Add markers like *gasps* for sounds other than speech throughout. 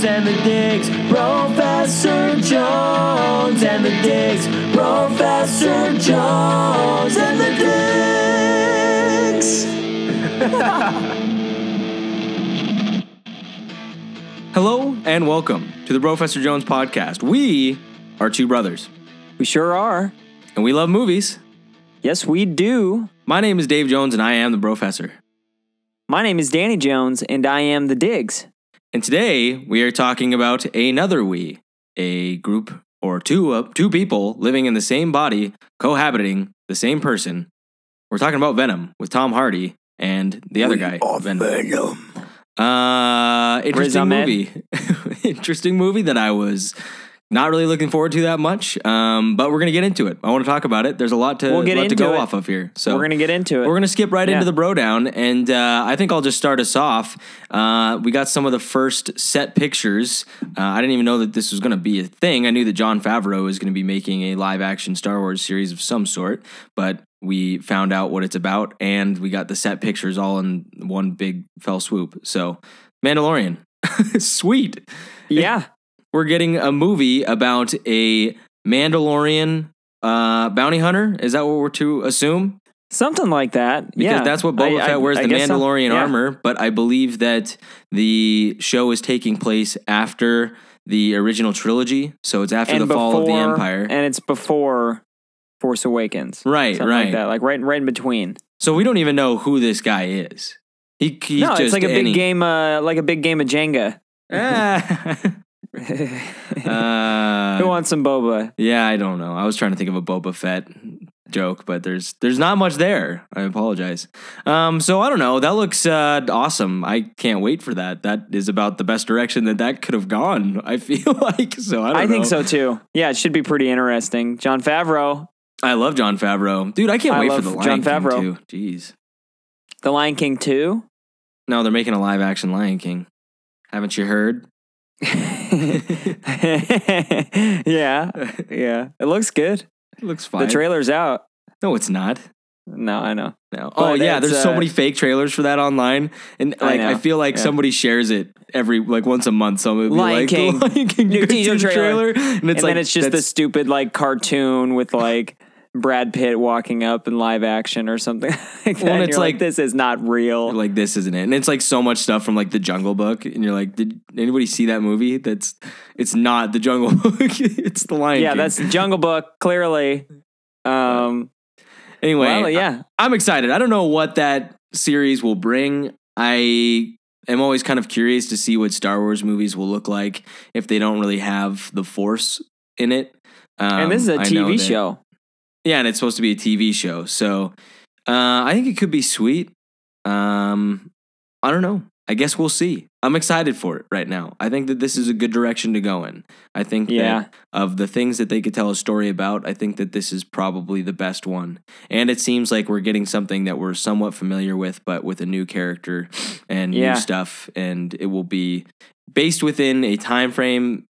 Jones and the Digs. Professor Jones and the Digs. Professor Jones and the Digs. *laughs* Hello and welcome to the Professor Jones podcast. We are two brothers We sure are. and we love movies. Yes, we do. My name is Dave Jones and I am the Professor. My name is Danny Jones, and I am the Diggs. And today we are talking about another we, a group or two of two people living in the same body, cohabiting the same person. We're talking about Venom with Tom Hardy and the other guy, Venom. Uh, interesting movie. *laughs* interesting movie that I was not really looking forward to that much. Um, but we're gonna get into it. I want to talk about it. There's a lot to We'll get lot to go it. off of here. So We're gonna get into it. we're gonna skip right Yeah. into the bro down, and uh, I think I'll just start us off. Uh, we got some of the first set pictures. Uh, I didn't even know that this was gonna be a thing. I knew that Jon Favreau is gonna be making a live action Star Wars series of some sort, but we found out what it's about, and we got the set pictures all in one big fell swoop. So, Mandalorian, *laughs* sweet. yeah, We're getting a movie about a Mandalorian uh, bounty hunter. Is that what we're to assume? something like that. Because yeah, that's what Boba I- Fett wears I the guess so. Mandalorian Yeah. armor. But I believe that the show is taking place after the original trilogy, so it's after and the fall of the Empire. and it's before Force Awakens. Right, right. Like that, like right, right in between. so we don't even know who this guy is. He, he's no, just it's like a big any- game, uh, like a big game of Jenga. Ah. *laughs* *laughs* Who uh, wants some boba? yeah, I don't know. I was trying to think of a Boba Fett joke, but there's there's not much there. I apologize. Um, so I don't know. That looks uh, awesome. I can't wait for that. That is about the best direction that that could have gone. *laughs* I feel *laughs* like so. I, don't I think so too. Yeah, it should be pretty interesting. Jon Favreau, I love Jon Favreau, dude. I can't I wait for the Lion King Favreau. too. Jeez. The Lion King two. No, they're making a live action Lion King. Haven't you heard? *laughs* yeah, yeah. It looks good. It looks fine. The trailer's out. no, it's not. No, I know. No. Oh But yeah, there's so uh, many fake trailers for that online, and like I, know. feel like Yeah. somebody shares it every like once a month. Someone would be Lion like, *laughs* King. "The Lion King New teaser trailer." trailer," and it's and like then it's just this stupid like cartoon with like Brad Pitt walking up in live action or something *laughs* like that. Well, and it's like, like- this is not real. like this isn't it, and it's like so much stuff from like the Jungle Book, and you're like, did anybody see that movie? That's it's not the Jungle *laughs* Book. it's the Lion yeah, King. that's Jungle Book. Clearly, um, anyway. well, yeah, I'm excited. I don't know what that series will bring. I am always kind of curious to see what Star Wars movies will look like if they don't really have the Force in it. Um, and this is a TV that- show. Yeah, and it's supposed to be a TV show. So uh, I think it could be sweet. Um, I don't know. I guess we'll see. I'm excited for it right now. I think that this is a good direction to go in. I think Yeah. that of the things that they could tell a story about, I think that this is probably the best one. And it seems like we're getting something that we're somewhat familiar with, but with a new character and Yeah. new stuff. And it will be based within a time frame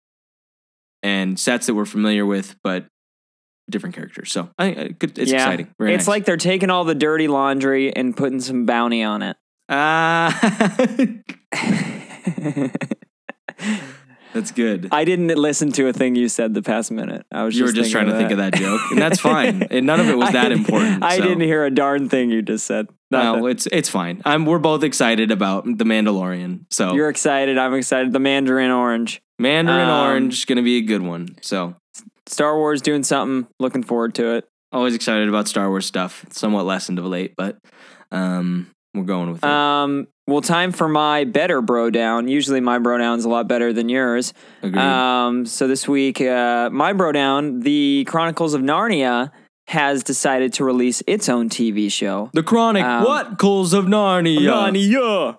and sets that we're familiar with, but different characters. So I, I it's yeah. exciting. Very it's nice. like they're taking all the dirty laundry and putting some bounty on it. ah, *laughs* that's good. I didn't listen to a thing you said the past minute. I was you were just just trying to think of that joke, and that's fine. *laughs* And none of it was that didn't- important. *laughs* I so. didn't hear a darn thing you just said. Nothing. No, it's it's fine. I'm we're both excited about the Mandalorian. So You're excited. I'm excited. The Mandarin Orange. Mandarin um, Orange is gonna be a good one. So Star Wars doing something. Looking forward to it. always excited about Star Wars stuff. Somewhat lessened of late, but um, we're going with it. Um, well, time for my better bro down. Usually my bro down's a lot better than yours. Agreed. Um, so this week, uh, my bro down, the Chronicles of Narnia, has decided to release its own TV show. the Chronic um, What Calls of Narnia. Narnia,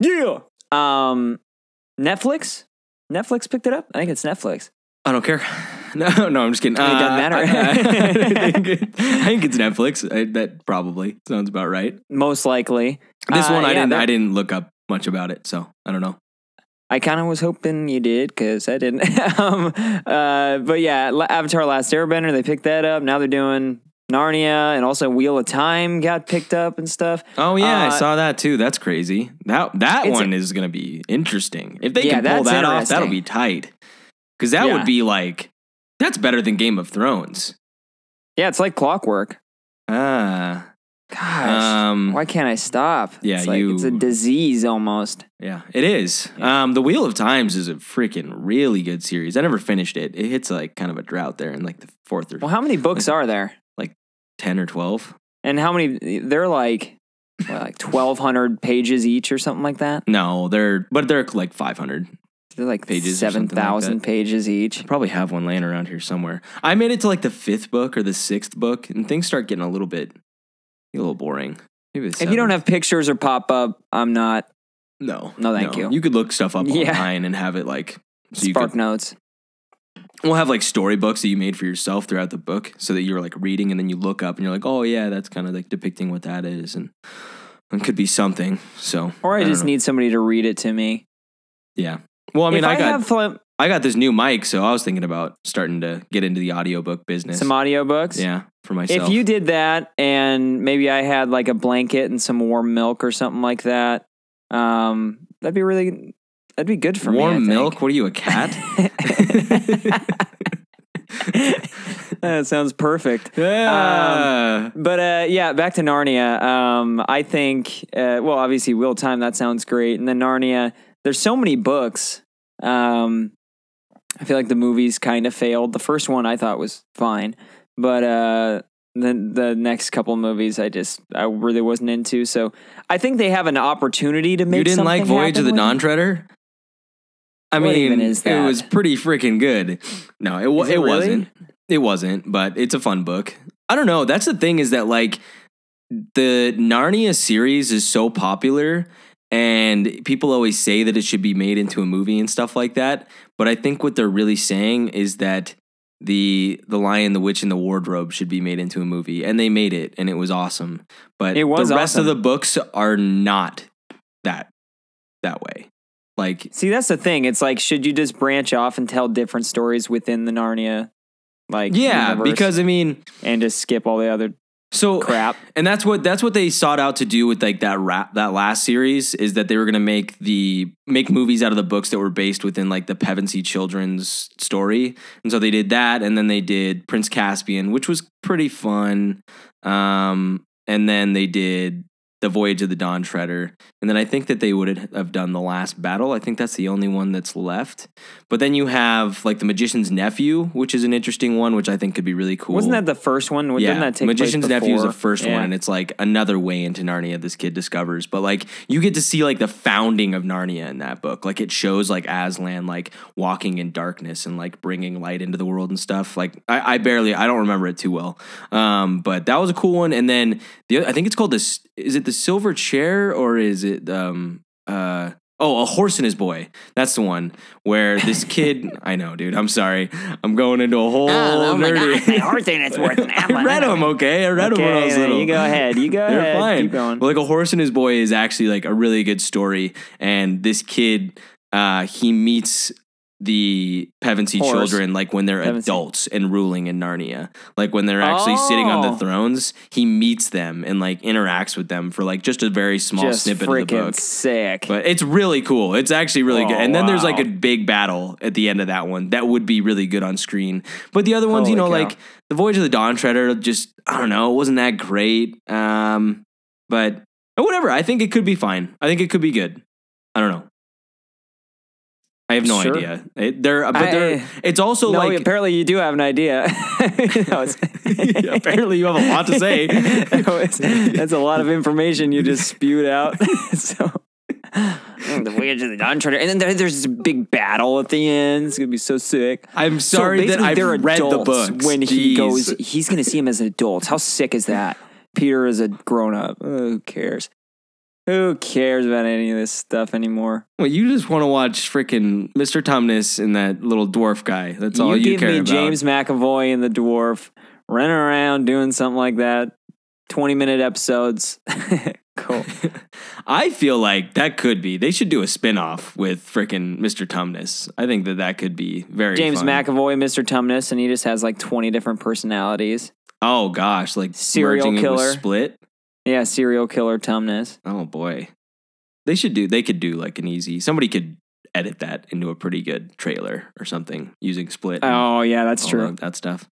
yeah. Um, Netflix. Netflix picked it up. I think it's Netflix. I don't care. *laughs* No, no, I'm just kidding. It doesn't matter. I, I *laughs* think, it- I think it's Netflix. I, that probably sounds about right. Most likely. This Uh, one I yeah, didn't. I didn't look up much about it, so I don't know. I kind of was hoping you did because I didn't. *laughs* um, uh, but yeah, Avatar: Last Airbender, they picked that up. Now they're doing Narnia and also Wheel of Time got picked up and stuff. Oh yeah, I Uh, saw that too. That's crazy. That that one is gonna be interesting. If they Yeah, can pull that off, that'll be tight. Because that Yeah. would be like that's better than Game of Thrones. Yeah, it's like clockwork. Ah, Gosh, um, why can't I stop? yeah, it's like it's a disease almost. yeah, it is. Um, the Wheel of Times is a freaking really good series. I never finished it. It hits like kind of a drought there in like the fourth or Well, how many books are there? Like ten or twelve. And how many? They're like what, like *laughs* twelve hundred pages each or something like that. No, they're but they're like five hundred. They're like Pages seven something like pages each. Probably have one laying around here somewhere. I made it to like the fifth book or the sixth book, and things start getting a little bit, a little boring. Maybe If you don't have pictures or pop up, I'm not no, No, thank you. You could look stuff up *laughs* Yeah. online and have it like so you spark could. notes. We'll have like storybooks that you made for yourself throughout the book, so that you're like reading and then you look up and you're like, oh yeah, that's kind of like depicting what that is, and it could be something. So, Or I, don't just know. need somebody to read it to me. yeah. Well, I mean, I, I, got fl- I got this new mic, so I was thinking about starting to get into the audiobook business. some audiobooks, yeah, for myself. If you did that and maybe I had like a blanket and some warm milk or something like that, um, that'd be really that'd be good for me. Warm milk, what are you, a cat? *laughs* that sounds perfect. *laughs* yeah. But uh, yeah, back to Narnia. Um, I think, uh, well, obviously, Will Time, that sounds great. And then Narnia, there's so many books. Um, I feel like the movies kind of failed. The first one I thought was fine, but uh, the the next couple movies I just I really wasn't into. So I think they have an opportunity to make. you didn't like Voyage of the Dawn Treader? I What mean, it was pretty freaking good. No, it, wa- Is it it, really? wasn't. It wasn't, but it's a fun book. I don't know. That's the thing is that like the Narnia series is so popular and people always say that it should be made into a movie and stuff like that. But I think what they're really saying is that the the Lion, the Witch, and the Wardrobe should be made into a movie, and they made it, and it was awesome. But It was the rest of the books are not that that way. Like See, that's the thing. It's like, should you just branch off and tell different stories within the Narnia, like yeah, because I mean, and just skip all the other so crap? and that's what that's what they sought out to do with like that rap that last series is that they were going to make the make movies out of the books that were based within like the Pevensey children's story and so they did that and then they did Prince Caspian which was pretty fun um and then they did the Voyage of the Dawn Treader and then I think that they would have done the last battle I think that's the only one that's left but then you have like the Magician's Nephew which is an interesting one which I think could be really cool Wasn't that the first one? yeah, Didn't that take Magician's Nephew is the first Yeah. one, and it's like another way into Narnia this kid discovers. But like you get to see like the founding of Narnia in that book. Like it shows like Aslan like walking in darkness and like bringing light into the world and stuff. Like I, I barely, I don't remember it too well, um, but that was a cool one. And then the I think it's called this. Is it the Silver Chair or is it um uh Oh, a horse and his boy. That's the one where this kid. *laughs* I know, dude. I'm sorry. I'm going into a whole Oh, my nerdy. God, that horse ain't it's worth an *laughs* apple. I read them, okay? I read them when I was little. you go ahead. You go *laughs* They're ahead. fine. Keep going. Well, like a horse and his boy is actually like a really good story, and this kid, uh, he meets the Pevensey Horse. children like when they're Pevensey. adults and ruling in Narnia. Like when they're actually sitting on Oh. the thrones, he meets them and like interacts with them for like just a very small Just snippet of the book. sick. But it's really cool. It's actually really good. Oh, And then there's like a big battle at the end of that one that would be really good on screen. But the other ones, you know, cow. like the Voyage of the Dawn Treader, just I don't know, it wasn't that great. Um, but whatever. I think it could be fine. I think it could be good. I don't know. I have no Sure. idea. It, they're, but I- they're, it's also no, like apparently you do have an idea. *laughs* No, it's- *laughs* apparently you have a lot to say. *laughs* No, that's a lot of information you just spewed out. so Mm, the voyage of the Dawn Treader, and then there, there's this big battle at the end. It's gonna be so sick. I'm sorry that I've they're read the adults books. When he goes, he's gonna see him as an adult. How sick is that? Peter is a grown up. Who cares? Who cares about any of this stuff anymore? Well, you just want to watch freaking Mr. Tumnus and that little dwarf guy. That's all you give care me about. James McAvoy and the dwarf running around doing something like that. 20 minute episodes. *laughs* cool. *laughs* I feel like that could be. They should do a spin-off with freaking Mr. Tumnus. I think that that could be very James fun. McAvoy, Mr. Tumnus, and he just has like 20 different personalities. Oh gosh, like Serial killer. Split. Yeah, serial killer Tumnus. Oh boy, they should do. They could do like an easy. Somebody could edit that into a pretty good trailer or something using Split. Oh yeah, that's true. That stuff.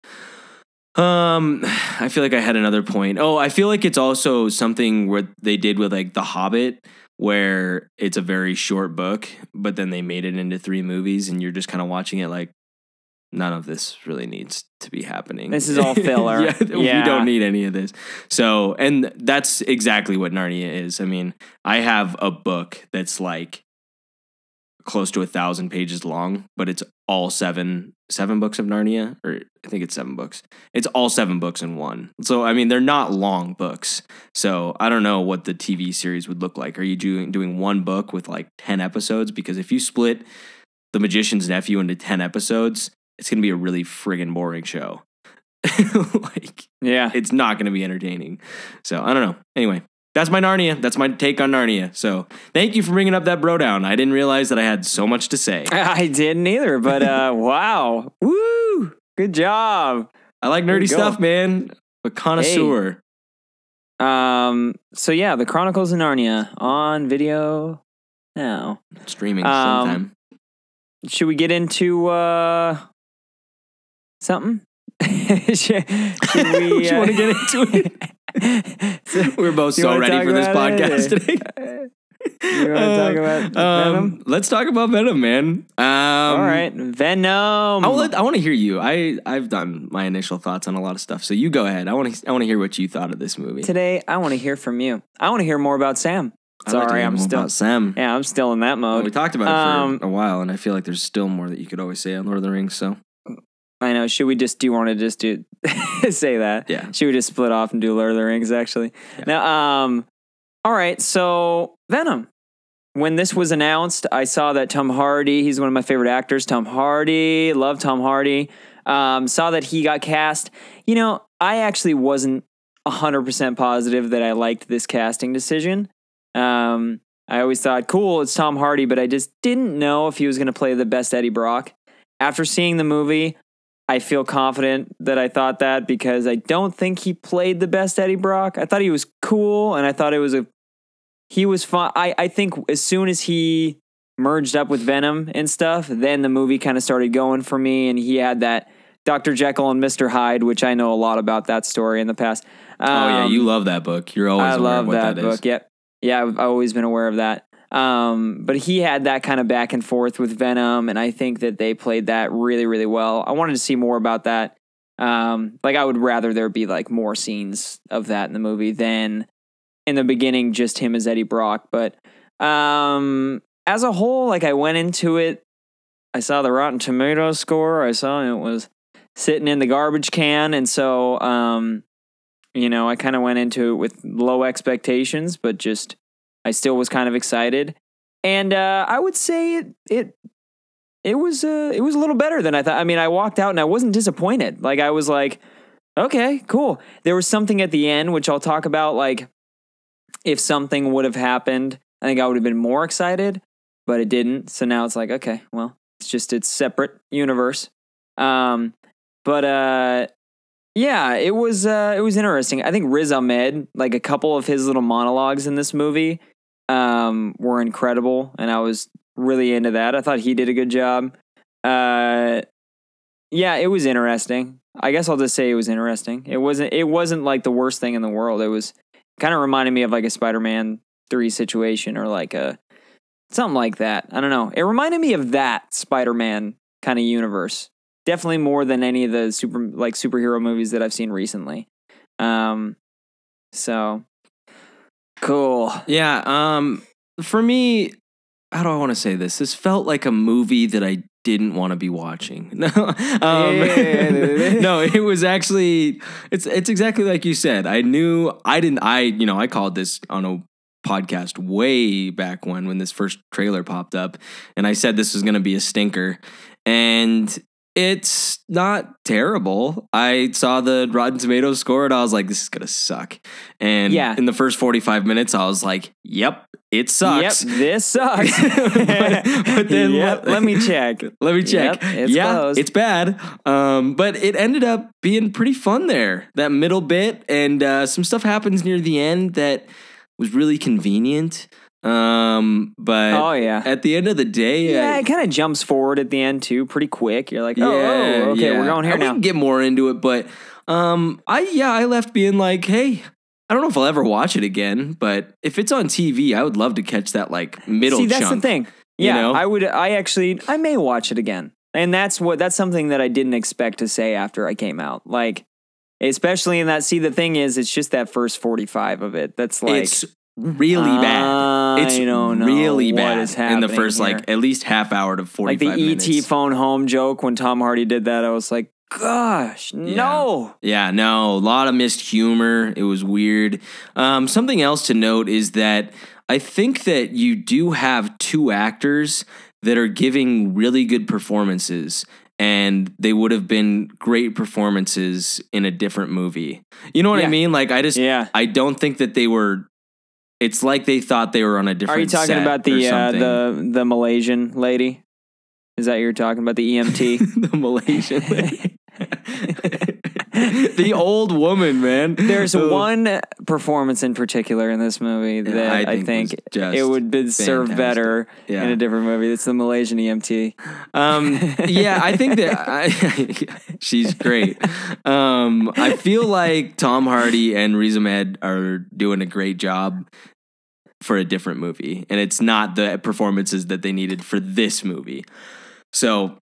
Um, I feel like I had another point. Oh, I feel like it's also something where they did with like The Hobbit, where it's a very short book, but then they made it into three movies, and you're just kind of watching it like. None of this really needs to be happening. This is *laughs* all filler. yeah, we don't need any of this. So, and that's exactly what Narnia is. I mean, I have a book that's like close to a thousand pages long, but it's all seven seven books of Narnia, or I think it's seven books. It's all seven books in one. So I mean, they're not long books. So I don't know what the TV series would look like. Are you doing doing one book with like ten episodes? Because if you split The Magician's Nephew into ten episodes, it's gonna be a really friggin' boring show. *laughs* like Yeah. it's not going to be entertaining. So I don't know. Anyway, that's my Narnia. That's my take on Narnia. So thank you for bringing up that bro down. I didn't realize that I had so much to say. *laughs* I didn't either, but uh *laughs* wow. Woo! Good job. I like nerdy stuff, man. A connoisseur. Um so yeah, The Chronicles of Narnia on video now. Streaming Um, sometime. Should we get into uh something? *laughs* should, should we *laughs* You wanna uh, get into it? *laughs* We're both so ready for this about it, podcast today. You want to talk about Um, Venom? Let's talk about Venom, man. Um, All right, Venom. I, I want to hear you. I I've done my initial thoughts on a lot of stuff. So you go ahead. I want to I want to hear what you thought of this movie. Today, I want to hear from you. I want to hear more about Sam. Sorry, I'm still. about Sam. Yeah, I'm still in that Well, mode. we talked about it Um, for a while, and I feel like there's still more that you could always say on Lord of the Rings. So I know. Should we just do you want to just do *laughs* say that? yeah, Should we just split off and do Lord of the Rings? Actually, Yeah. now, um, all right. So Venom. When this was announced, I saw that Tom Hardy. He's one of my favorite actors. Tom Hardy, love Tom Hardy. Um, saw that he got cast. You know, I actually wasn't hundred percent positive that I liked this casting decision. Um, I always thought, cool, it's Tom Hardy, but I just didn't know if he was going to play the best Eddie Brock. After seeing the movie, I feel confident that I thought that because I don't think he played the best Eddie Brock. I thought he was cool and I thought it was a he was fun. I, I think as soon as he merged up with Venom and stuff, then the movie kind of started going for me and he had that Dr. Jekyll and Mr. Hyde, which I know a lot about that story in the past. oh yeah, Um, you love that book. You're always I aware love of what that, that book. Yep. Yeah, I've always been aware of that. Um, but he had that kind of back and forth with Venom, and I think that they played that really, really well. I wanted to see more about that. Um, like I would rather there be like more scenes of that in the movie than in the beginning just him as Eddie Brock. But um, as a whole, like I went into it, I saw the Rotten Tomatoes score. I saw it was sitting in the garbage can, and so um, you know, I kind of went into it with low expectations, but just I still was kind of excited. And uh, I would say it it it was uh, it was a little better than I thought. I mean, I walked out and I wasn't disappointed. Like I was like, okay, cool. There was something at the end which I'll talk about. Like if something would have happened, I think I would have been more excited, but it didn't. So now it's like, okay, well, it's just it's separate universe. Um, but uh, yeah, it was uh, it was interesting. I think Riz Ahmed, like a couple of his little monologues in this movie, um, were incredible, and I was really into that. I thought he did a good job. Uh, yeah, it was interesting. I guess I'll just say it was interesting. It wasn't it wasn't like the worst thing in the world. It was kind of reminded me of like a Spider-Man 3 situation or like a something like that. I don't know. It reminded me of that Spider-Man kind of universe. Definitely more than any of the super like superhero movies that I've seen recently. Um so cool. Yeah. Um. For me, how do I want to say this? This felt like a movie that I didn't want to be watching. *laughs* No. Um, *laughs* no. It was actually. It's. It's exactly like you said. I knew. I didn't. I. You know. I called this on a podcast way back when when this first trailer popped up, and I said this was going to be a stinker, and It's not terrible. I saw the Rotten Tomatoes score and I was like, this is gonna suck. And Yeah. in the first 45 minutes, I was like, yep, it sucks. Yep, this sucks. *laughs* But- but then Yep, let- let me *laughs* check. Let me check. Yep, it's yeah, close. it's bad. Um, but it ended up being pretty fun there. That middle bit and uh, some stuff happens near the end that was really convenient. Um, but Oh yeah. at the end of the day, Yeah, I- it kind of jumps forward at the end too, pretty quick. You're like, oh, oh, okay, yeah. we're going here we now. can get more into it, but um, I yeah, I left being like, hey, I don't know if I'll ever watch it again, but if it's on TV, I would love to catch that like middle. See, that's chunk. the thing. you Yeah, know? I would. I actually, I may watch it again, and that's what that's something that I didn't expect to say after I came out. Like, especially in that. See, the thing is, it's just that first forty five of it. That's like it's really bad. It's don't know really bad is in the happening first here. like at least half hour to forty like the five ET phone home joke when Tom Hardy did that. I was like, gosh, no. Yeah, no, a lot of missed humor. It was weird. Um, something else to note is that I think that you do have two actors that are giving really good performances, and they would have been great performances in a different movie. You know what I Yeah. mean? Like, I just, Yeah. I don't think that they were. It's like they thought they were on a different. Are you talking about the uh, the the Malaysian lady? Is that you're talking about the EMT? *laughs* the Malaysian lady. *laughs* *laughs* the old woman, man. There's Ugh. one performance in particular in this movie that I I think think, just it would be served better Yeah. in a different movie. It's the Malaysian EMT. Um, yeah, I think that I, *laughs* she's great. Um, I feel like Tom Hardy and Riz Ahmed are doing a great job for a different movie, and it's not the performances that they needed for this movie. So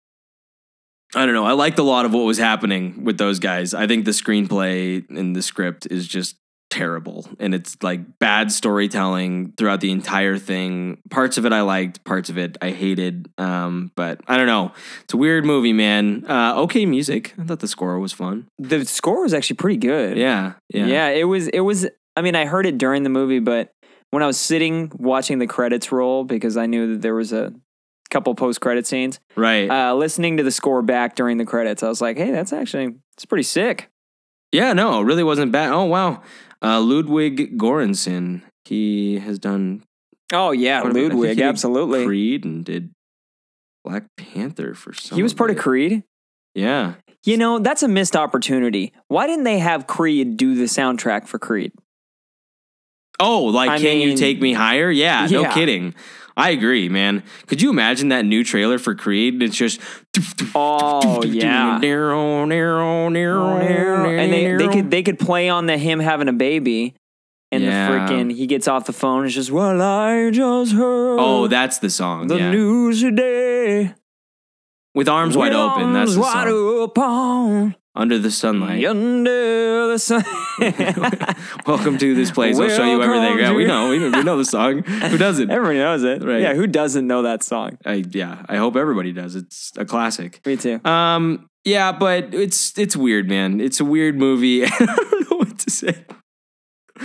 I don't know. I liked a lot of what was happening with those guys. I think the screenplay and the script is just terrible and it's like bad storytelling throughout the entire thing parts of it i liked parts of it i hated um but i don't know it's a weird movie man uh okay music i thought the score was fun The score was actually pretty good. yeah yeah yeah. it was. It was. I mean, I heard it during the movie, but when I was sitting watching the credits roll because I knew that there was a couple post credit scenes, right uh, listening to the score back during the credits, I was like, hey, that's actually it's pretty sick. yeah no it really wasn't bad oh wow uh Ludwig Göransson he has done Oh yeah, What about- I think Ludwig, absolutely. creed and did black panther for some He was part of it. Creed. yeah You know, that's a missed opportunity. Why didn't they have Creed do the soundtrack for Creed? Oh, like I can you take me higher? Yeah, no kidding. I agree, man. Could you imagine that new trailer for Creed? It's just Oh yeah. and they, they could they could play on the him having a baby and Yeah. the freaking he gets off the phone and it's just well I just heard Oh, that's the song. the yeah. news today. With arms wide open. That's Arms the wide song. open Under the sunlight. under the sun. *laughs* Welcome to this place. I'll show you everything. Yeah, we to- know. We, we know the song. Who doesn't? Everybody knows it. Right. Yeah, who doesn't know that song? I, yeah, I hope everybody does. It's a classic. Me too. Um, yeah, but it's it's weird, man. It's a weird movie. *laughs* I don't know what to say.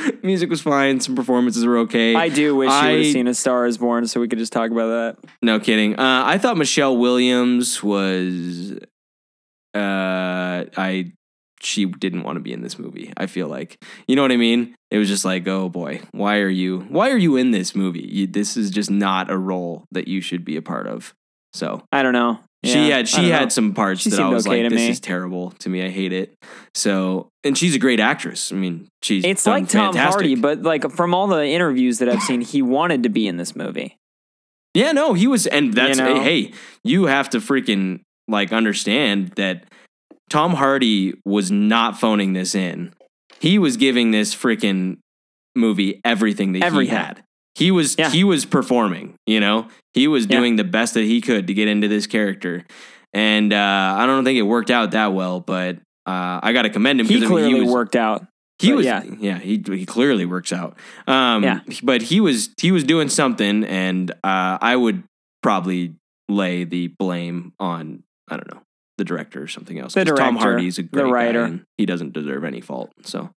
*laughs* Music was fine. Some performances were okay. I do wish you would have seen A Star Is Born, so we could just talk about that. No kidding. Uh, I thought Michelle Williams was. Uh, I she didn't want to be in this movie. I feel like you know what I mean. It was just like, oh boy, why are you? Why are you in this movie? You, this is just not a role that you should be a part of. So I don't know. She Yeah, had she had know. some parts She that I was okay like, this me. is terrible to me. I hate it. So and she's a great actress. I mean, she's It's like Tom fantastic. Hardy, but like from all the interviews that I've seen, he wanted to be in this movie. Yeah, no, he was, and that's know? hey, you have to freaking like understand that Tom Hardy was not phoning this in. He was giving this freaking movie everything that Everything. he had. He was Yeah. he was performing. You know, he was Yeah. doing the best that he could to get into this character, and uh, I don't think it worked out that well. But uh, I got to commend him. He 'cause, I mean, clearly was, worked out. he was yeah. yeah. he he clearly works out. Um Yeah. but he was he was doing something and uh I would probably lay the blame on I don't know, the director or something else. The 'Cause Tom Hardy's a the great guy writer. and he doesn't deserve any fault. So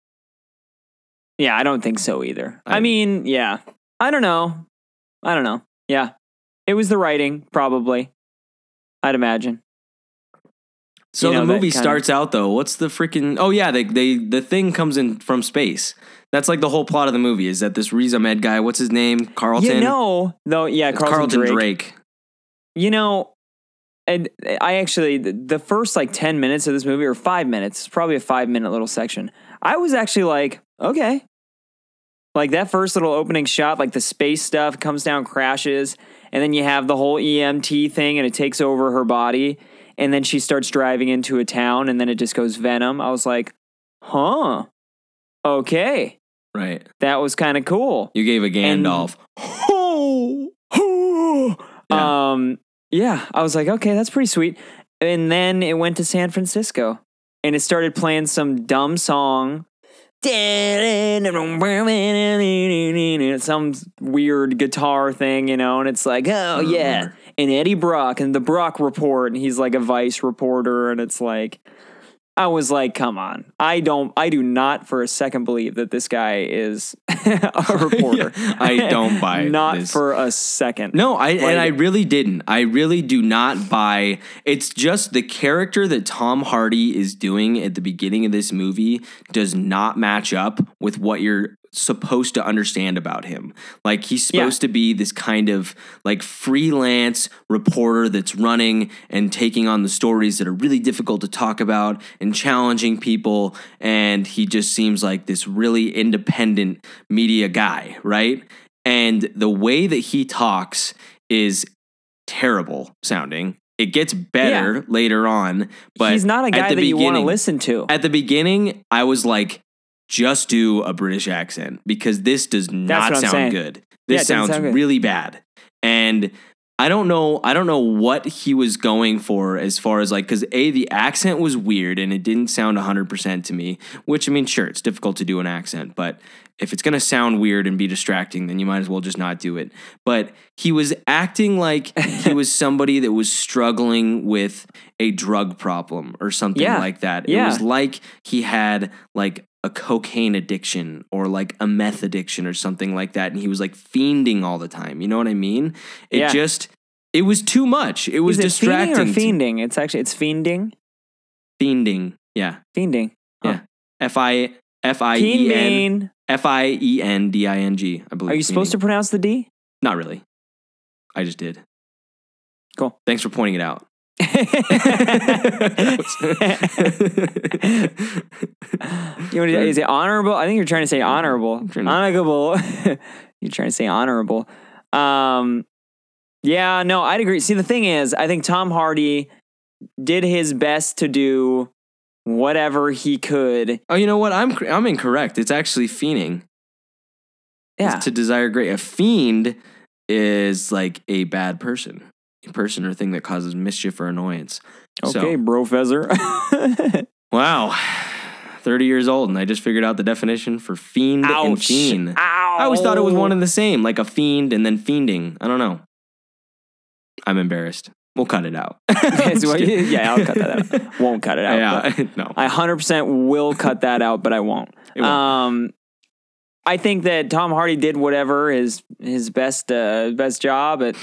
Yeah, I don't think so either. I, I- mean, yeah. I don't know. I don't know. Yeah. It was the writing, probably. I'd imagine. So You know, the movie starts out though. What's the freaking? Oh yeah, they they the thing comes in from space. That's like the whole plot of the movie. Is that this Riz Ahmed guy? What's his name? Carlton. You know, though, yeah, It's Carlton, Drake. Drake. You know, and I actually the, the first like ten minutes of this movie or five minutes, it's probably a five minute little section. I was actually like, okay, like that first little opening shot, like the space stuff comes down, crashes, and then you have the whole EMT thing, and it takes over her body, and then she starts driving into a town, and then it just goes Venom. I was like, huh, okay, Right. that was kind of cool. You gave a Gandalf. *gasps* Yeah. Um, yeah, I was like, okay, that's pretty sweet. And then it went to San Francisco and it started playing some dumb song. *laughs* Some weird guitar thing, you know, and it's like, oh yeah. Mm-hmm. And Eddie Brock and the Brock Report, and he's like a Vice reporter, and it's like, I was like, come on. I don't, I do not for a second believe that this guy is *laughs* a *laughs* reporter. I don't *laughs* buy it. Not this. for a second. No, I and I really didn't. I really do not buy. It's just the character that Tom Hardy is doing at the beginning of this movie does not match up with what you're supposed to understand about him. Like he's Yeah. supposed to be this kind of like freelance reporter that's running and taking on the stories that are really difficult to talk about and challenging people and he just seems like this really independent media guy, right? And the way that he talks is terrible sounding. It gets better later on, but he's not a guy that you want to listen to. At the beginning, I was like, just do a British accent because this does not sound saying. good. This doesn't sounds sound good. really bad. And I don't know. I don't know what he was going for as far as like because a the accent was weird and it didn't sound 100 percent to me. Which I mean, sure, it's difficult to do an accent, but if it's gonna sound weird and be distracting, then you might as well just not do it. But he was acting like he *laughs* was somebody that was struggling with a drug problem or something Yeah. like that. Yeah. It was like he had like a cocaine addiction or like a meth addiction or something like that and he was like fiending all the time you know what i mean it Yeah. just it was too much it was it distracting fiending fiending? It's actually it's fiending. fiending yeah Fiending. f i f i e n f i e n d i n g i believe Are you supposed to pronounce the D? not really i just did Cool. thanks for pointing it out *laughs* You want to, is it honorable? I think you're trying to say honorable. to- Honorable. *laughs* you're trying to say honorable. Um, yeah, no, I'd agree. See, the thing is, I think Tom Hardy did his best to do whatever he could. oh you know what i'm i'm incorrect it's actually fiending Yeah. to desire great. A fiend is like a bad person, person or thing that causes mischief or annoyance. Okay, So, professor. *laughs* wow. 30 years old, and I just figured out the definition for fiend and fiend. Ow. I always thought it was one and the same, like a fiend and then fiending. I don't know. I'm embarrassed. We'll cut it out. *laughs* Yeah, I'll cut that out. *laughs* Won't cut it out. Yeah, no. I 100% will cut that out, but I won't. Um, I think that Tom Hardy did whatever his his best uh, best job at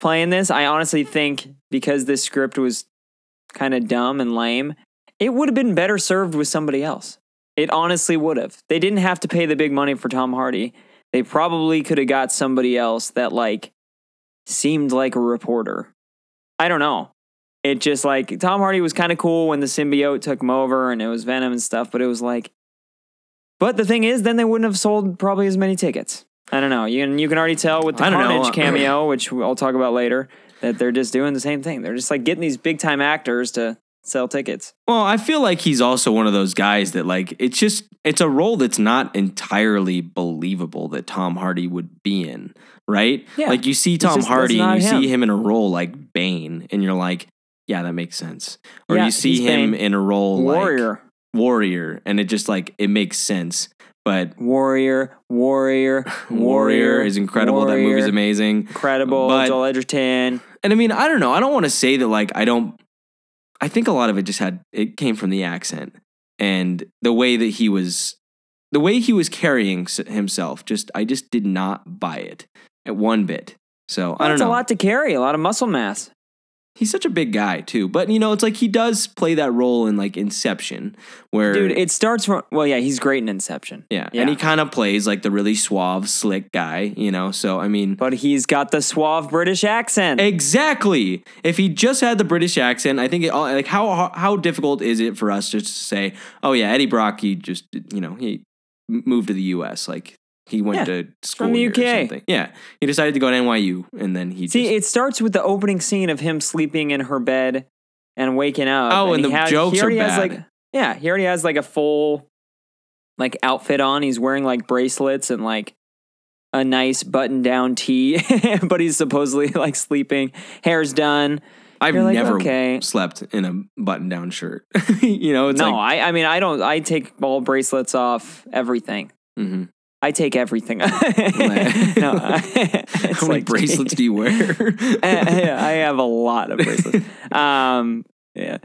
playing this. I honestly think because this script was kind of dumb and lame, it would have been better served with somebody else. It honestly would have. They didn't have to pay the big money for Tom Hardy. They probably could have got somebody else that like seemed like a reporter. I don't know. It just like Tom Hardy was kind of cool when the symbiote took him over and it was Venom and stuff, but it was like But the thing is then they wouldn't have sold probably as many tickets. I don't know. You can you can already tell with the don't know. Carnage cameo, *clears throat* which I'll talk about later, that they're just doing the same thing. They're just like getting these big time actors to sell tickets. Well, I feel like he's also one of those guys that like it's just it's a role that's not entirely believable that Tom Hardy would be in, right? Yeah. Like you see Tom just- Hardy and you him. see him in a role like Bane and you're like, yeah, that makes sense. Or Yeah, you see him Bane. in a role Warrior. like Warrior and it just like it makes sense. But Warrior, Warrior, *laughs* Warrior is incredible. That movie's Warrior, amazing. Incredible. But- Joel Edgerton. And I mean, I don't know. I don't want to say that like I don't I think a lot of it just had it came from the accent and the way that he was the way he was carrying himself. Just I just did not buy it at one bit. So I don't know. a lot to carry, a lot of muscle mass. He's such a big guy too. But you know, it's like he does play that role in like Inception, where Dude, it starts from well, yeah, he's great in Inception. yeah, yeah. and he kind of plays like the really suave, slick guy. You know, so I mean, But he's got the suave British accent. Exactly. If he just had the British accent, I think it, all like how how difficult is it for us just to say, oh yeah, Eddie Brock, he just you know he moved to the U.S. like he went Yeah, to school from the UK. something. Yeah, he decided to go to NYU, and then he See, just, it starts with the opening scene of him sleeping in her bed and waking up. Oh, and he the has- jokes are bad. like yeah, he already has like a full like outfit on. He's wearing like bracelets and like a nice button down tee, *laughs* but he's supposedly like sleeping. Hair's done. I've like, never okay. slept in a button down shirt. *laughs* you know, it's no, like I I mean I don't. I take all bracelets off everything. mhm. I take everything. *laughs* no, *laughs* I- how many like- *laughs* bracelets do you wear? I I have a lot of bracelets. um, yeah.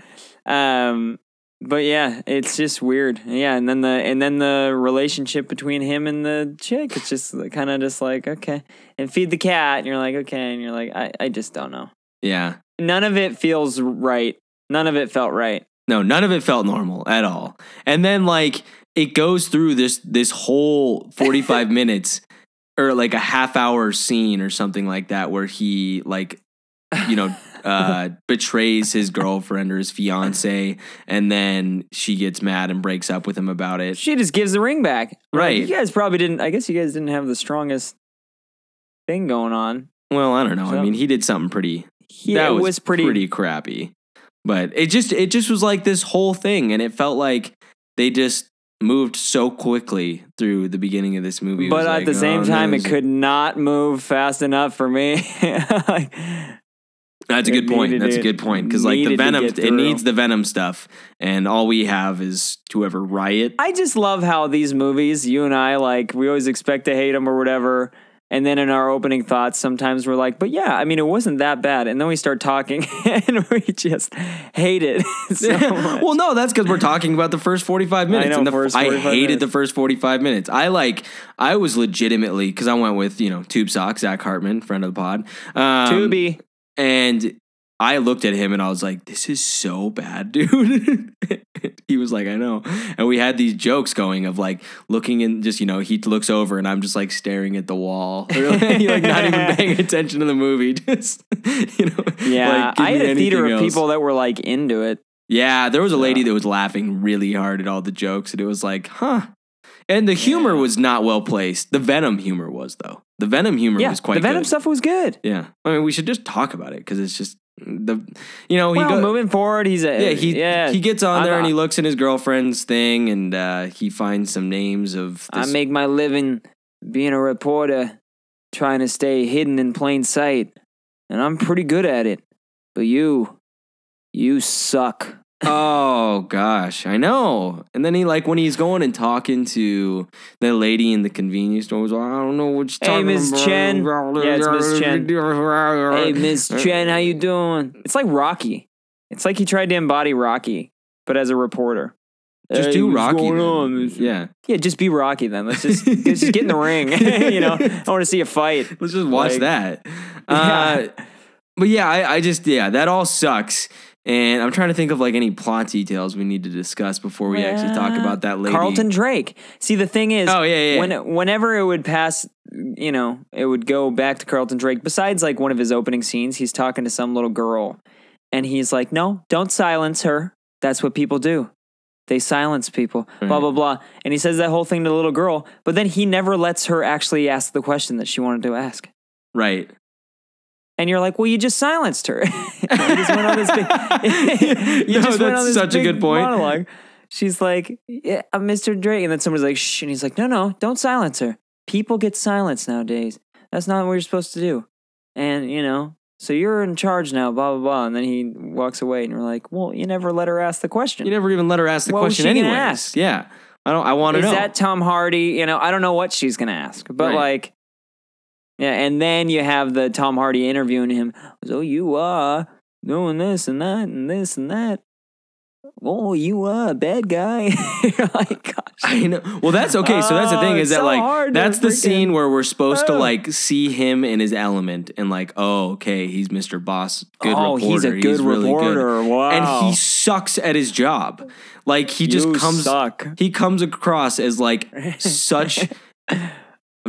Um, but yeah, it's just weird. Yeah, and then the and then the relationship between him and the chick, it's just kind of just like okay, and feed the cat, and you're like okay, and you're like I I just don't know. yeah. None of it feels right. None of it felt right. No, none of it felt normal at all. And then like it goes through this this whole *laughs* 45 minutes or like a half hour scene or something like that where he like you know *laughs* uh betrays his girlfriend or his fiance and then she gets mad and breaks up with him about it. She just gives the ring back. Like, Right. you guys probably didn't. I guess you guys didn't have the strongest thing going on. Well, I don't know. I mean, he did something pretty Yeah, that it was pretty. pretty crappy. But it just it just was like this whole thing and it felt like they just moved so quickly through the beginning of this movie. It But at like, the same oh, time, it could not move fast enough for me. *laughs* Like, That's a good point. That's a good point because like the venom, it needs the venom stuff, and all we have is whoever riot. I just love how these movies, you and I, like, we always expect to hate them or whatever. And then in our opening thoughts, sometimes we're like, but yeah, I mean, it wasn't that bad. And then we start talking *laughs* and we just hate it *laughs* so well, no, that's because we're talking about the first forty-five minutes. I, know, and the, first I hated minutes. the first forty-five minutes. I like, I was legitimately because I went with you know Tube Sock, Zach Hartman, friend of the pod, um, Tubi. and I looked at him and I was like, "This is so bad, *laughs* dude." he was like, "I know," and we had these jokes going of like looking in, just you know, he looks over and I'm just like staring at the wall, *laughs* like, not even *laughs* paying attention to the movie, just you know. Yeah. like, I had a theater anything of people that were like into it. Yeah, there was a lady Yeah. that was laughing really hard at all the jokes, and it was like, huh. And the humor was not well placed. The Venom humor was though. The Venom humor Yeah. was quite good. the Venom good. stuff was good. Yeah, I mean, we should just talk about it because it's just the, you know, he well, go, moving forward, he's a. yeah he yeah, he gets on I'm there and he looks in his girlfriend's thing and uh, he finds some names of. I make my living being a reporter, trying to stay hidden in plain sight, and I'm pretty good at it. But you, you suck. Oh gosh, I know. And then he like when he's going and talking to the lady in the convenience store, was like, I don't know what you're Hey, talking about. Chen. Yeah, it's Miss Chen. Hey, Miss *laughs* Chen, how you doing? It's like Rocky. It's like he tried to embody Rocky, but as a reporter. Just Hey, do Rocky. on, Yeah. Yeah, just be Rocky then. Let's just, let's just get in the ring. *laughs* you know, I want to see a fight. Let's just watch Like- that. *laughs* Uh, but yeah, I, I just yeah, that all sucks. And I'm trying to think of like any plot details we need to discuss before we actually talk uh, about that lady. Carlton Drake. See, the thing is, Oh, yeah, yeah, yeah. When, whenever it would pass, you know, it would go back to Carlton Drake. Besides, like one of his opening scenes, he's talking to some little girl, and he's like, "No, don't silence her. That's what people do. They silence people." Blah blah blah. And he says that whole thing to the little girl, but then he never lets her actually ask the question that she wanted to ask. Right. And you're like, well, you just silenced her. *laughs* you just went on this big. *laughs* *laughs* you No, just went that's on this such a good point. Monologue. She's like, yeah, uh, I'm Mr. Drake, and then someone's like, shh, and he's like, no, no, don't silence her. People get silenced nowadays. That's not what you're supposed to do. And you know, so you're in charge now. Blah blah blah. And then he walks away, and you're like, well, you never let her ask the question. You never even let her ask the What was question she anyways. ask? Yeah. I don't I want to know. Is that Tom Hardy? You know, I don't know what she's gonna ask, but Right. like, yeah. And then you have the Tom Hardy interviewing him. So you are doing this and that and this and that. oh, you are a bad guy. *laughs* You're like, gosh. I know. Well, that's okay. So that's the thing Oh, is it's that so like that's the freaking- scene where we're supposed to Oh. like see him in his element and like, oh, okay, he's Mr. Boss, good Oh, reporter. he's a good really reporter. Wow. And he sucks at his job. Like he just You comes suck. he comes across as like *laughs* such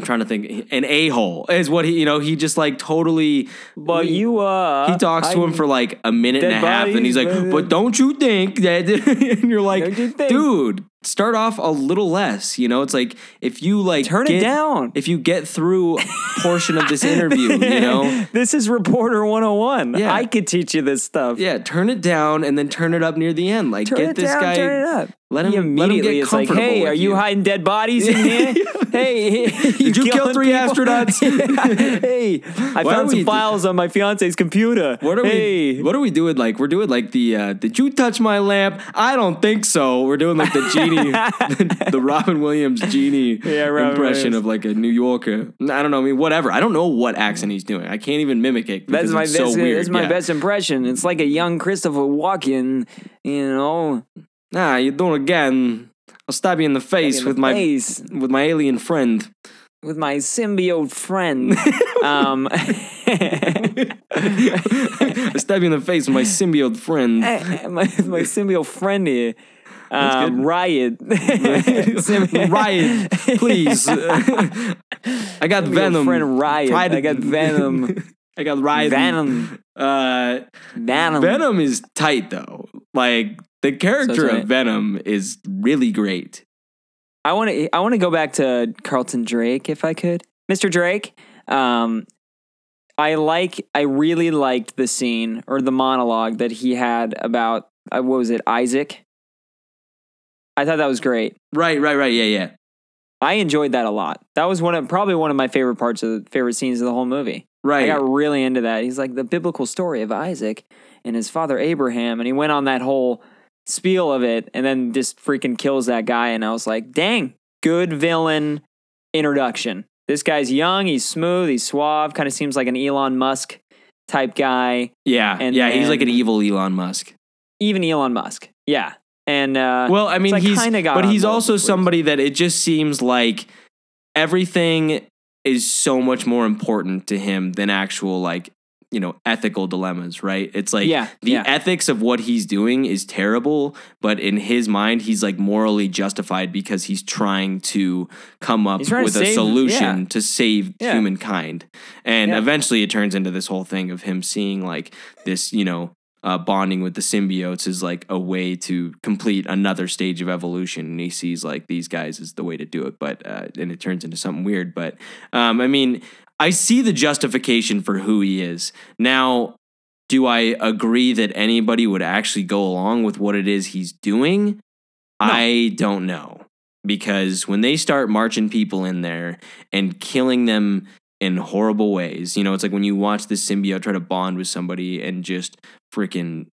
I'm trying to think an a-hole is what he you know, he just like totally But we- you, uh. he talks to I- him for like a minute and a half, and he's like, "But don't you think that?" *laughs* and you're like, you "Dude, start off a little less." You know, it's like if you like Turn get- it down. If you get through a portion of this interview, *laughs* you know, this is Reporter 101. Yeah. I could teach you this stuff. yeah, turn it down and then turn it up near the end. Like, Turn get this down, guy. Let him let him immediately it's like, hey, are you hiding dead bodies in *laughs* here? hey, *laughs* Did you kill three people? astronauts? *laughs* hey, I Why are found some files on my fiance's computer. What are hey. we? What are we doing? Like we're doing like the uh, "Did you touch my lamp?" I don't think so. We're doing like the genie, the, the Robin Williams genie Yeah, Robin impression Williams. of like a New Yorker. I don't know. I mean, whatever. I don't know what accent he's doing. I can't even mimic it. That's my it's best. so weird. That's my Yeah. best impression. It's like a young Christopher Walken. You know, Nah, you're doing it again. I'll stab you in the face in the with my face. with my alien friend. with my symbiote friend. *laughs* um, *laughs* *laughs* I stab you in the face with my symbiote friend. my, my symbiote friend here. Um. Riot. Riot, please. I got Symbiote venom. friend Riot. I got Venom. I got Riot. Venom. Uh, Venom. Venom is tight though. Like the character tight. of Venom is really great. I want to. I want to go back to Carlton Drake, if I could, Mr. Drake. Um, I like. I really liked the scene or the monologue that he had about uh, what was it, Isaac. I thought that was great. Right, right, right. Yeah, yeah. I enjoyed that a lot. That was one of probably one of my favorite parts of the favorite scenes of the whole movie. Right. I got really into that. He's like the biblical story of Isaac and his father Abraham, and he went on that whole spiel of it, and then just freaking kills that guy. And I was like, dang, good villain introduction. This guy's young, he's smooth, he's suave, kind of seems like an Elon Musk type guy. yeah, and yeah. He's like an evil Elon Musk. Even Elon Musk, yeah. And uh, Well, I mean, I he's kinda got but he's also somebody that it just seems like everything is so much more important to him than actual like you know ethical dilemmas right? It's like Yeah, the yeah. ethics of what he's doing is terrible but in his mind he's like morally justified because he's trying to come up with a save- solution yeah. to save humankind. And eventually it turns into this whole thing of him seeing like this you know uh, bonding with the symbiotes is like a way to complete another stage of evolution. And he sees like these guys as the way to do it but uh, and it turns into something weird. But um, i mean i see the justification for who he is now do i agree that anybody would actually go along with what it is he's doing i don't know because when they start marching people in there and killing them in horrible ways. You know, it's like when you watch the symbiote try to bond with somebody and just freaking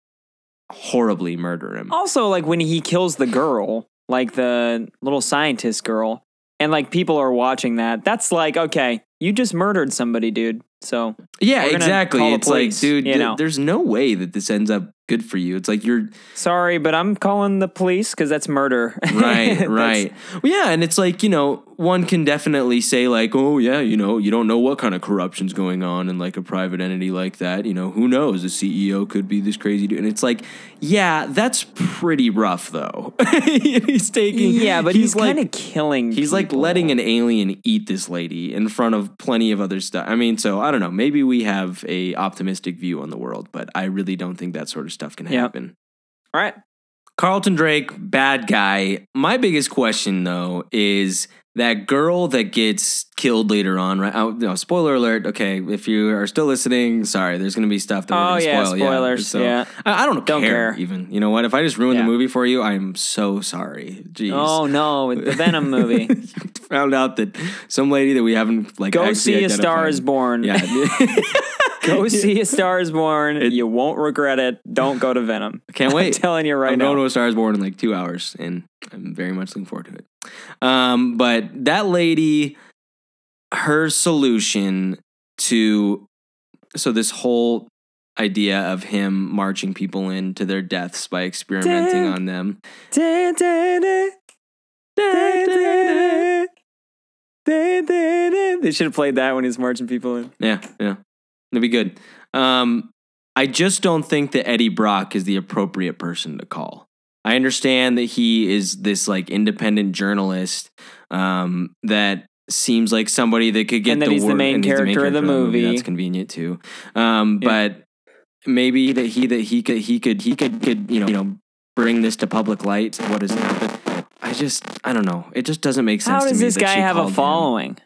horribly murder him. also like when he kills the girl, like the little scientist girl, and like people are watching that. That's like okay, you just murdered somebody, dude. So yeah, exactly. It's like, dude, you know. there's no way that this ends up good for you. It's like you're sorry, but I'm calling the police because that's murder. *laughs* right, right. Well, yeah, and it's like you know, one can definitely say like, oh yeah, you know, you don't know what kind of corruption's going on in like a private entity like that. You know, who knows? The CEO could be this crazy dude, and it's like, yeah, that's pretty rough though. *laughs* he's taking, Yeah, but he's, like, kind of killing. He's like letting an alien eat this lady in front of plenty of other stuff. I mean, so I don't know. Maybe we have a optimistic view on the world, but I really don't think that sort of stuff can Yeah. happen. All right. Carlton Drake, bad guy. My biggest question though is that girl that gets killed later on, right? Oh, no, spoiler alert. Okay, if you are still listening, sorry, there's going to be stuff that we're Oh, going to yeah, spoil. spoilers, So yeah. I, I don't, Don't care, care. even. You know what? If I just ruined Yeah. the movie for you, I'm so sorry. Jeez. Oh no, the Venom movie. *laughs* Found out that some lady that we haven't like Go see A Star Is Born. Yeah, *laughs* *laughs* Go see A Star Is Born. It- you won't regret it. Don't go to Venom. can't wait. I'm telling you right now. I'm going to A Star Is Born in like two hours, and I'm very much looking forward to it. Um, but that lady, her solution to so this whole idea of him marching people into their deaths by experimenting on them. They should have played that when he's marching people in. Yeah, yeah. It'd be good. Um, I just don't think that Eddie Brock is the appropriate person to call. I understand that he is this like independent journalist um, that seems like somebody that could get And that the he's the main and he's character of the movie. That's convenient too. Um, Yeah. But maybe that he that he could he could he could could you know you know bring this to public light. What has happened? I just I don't know. It just doesn't make sense. How does this guy have a called him. following?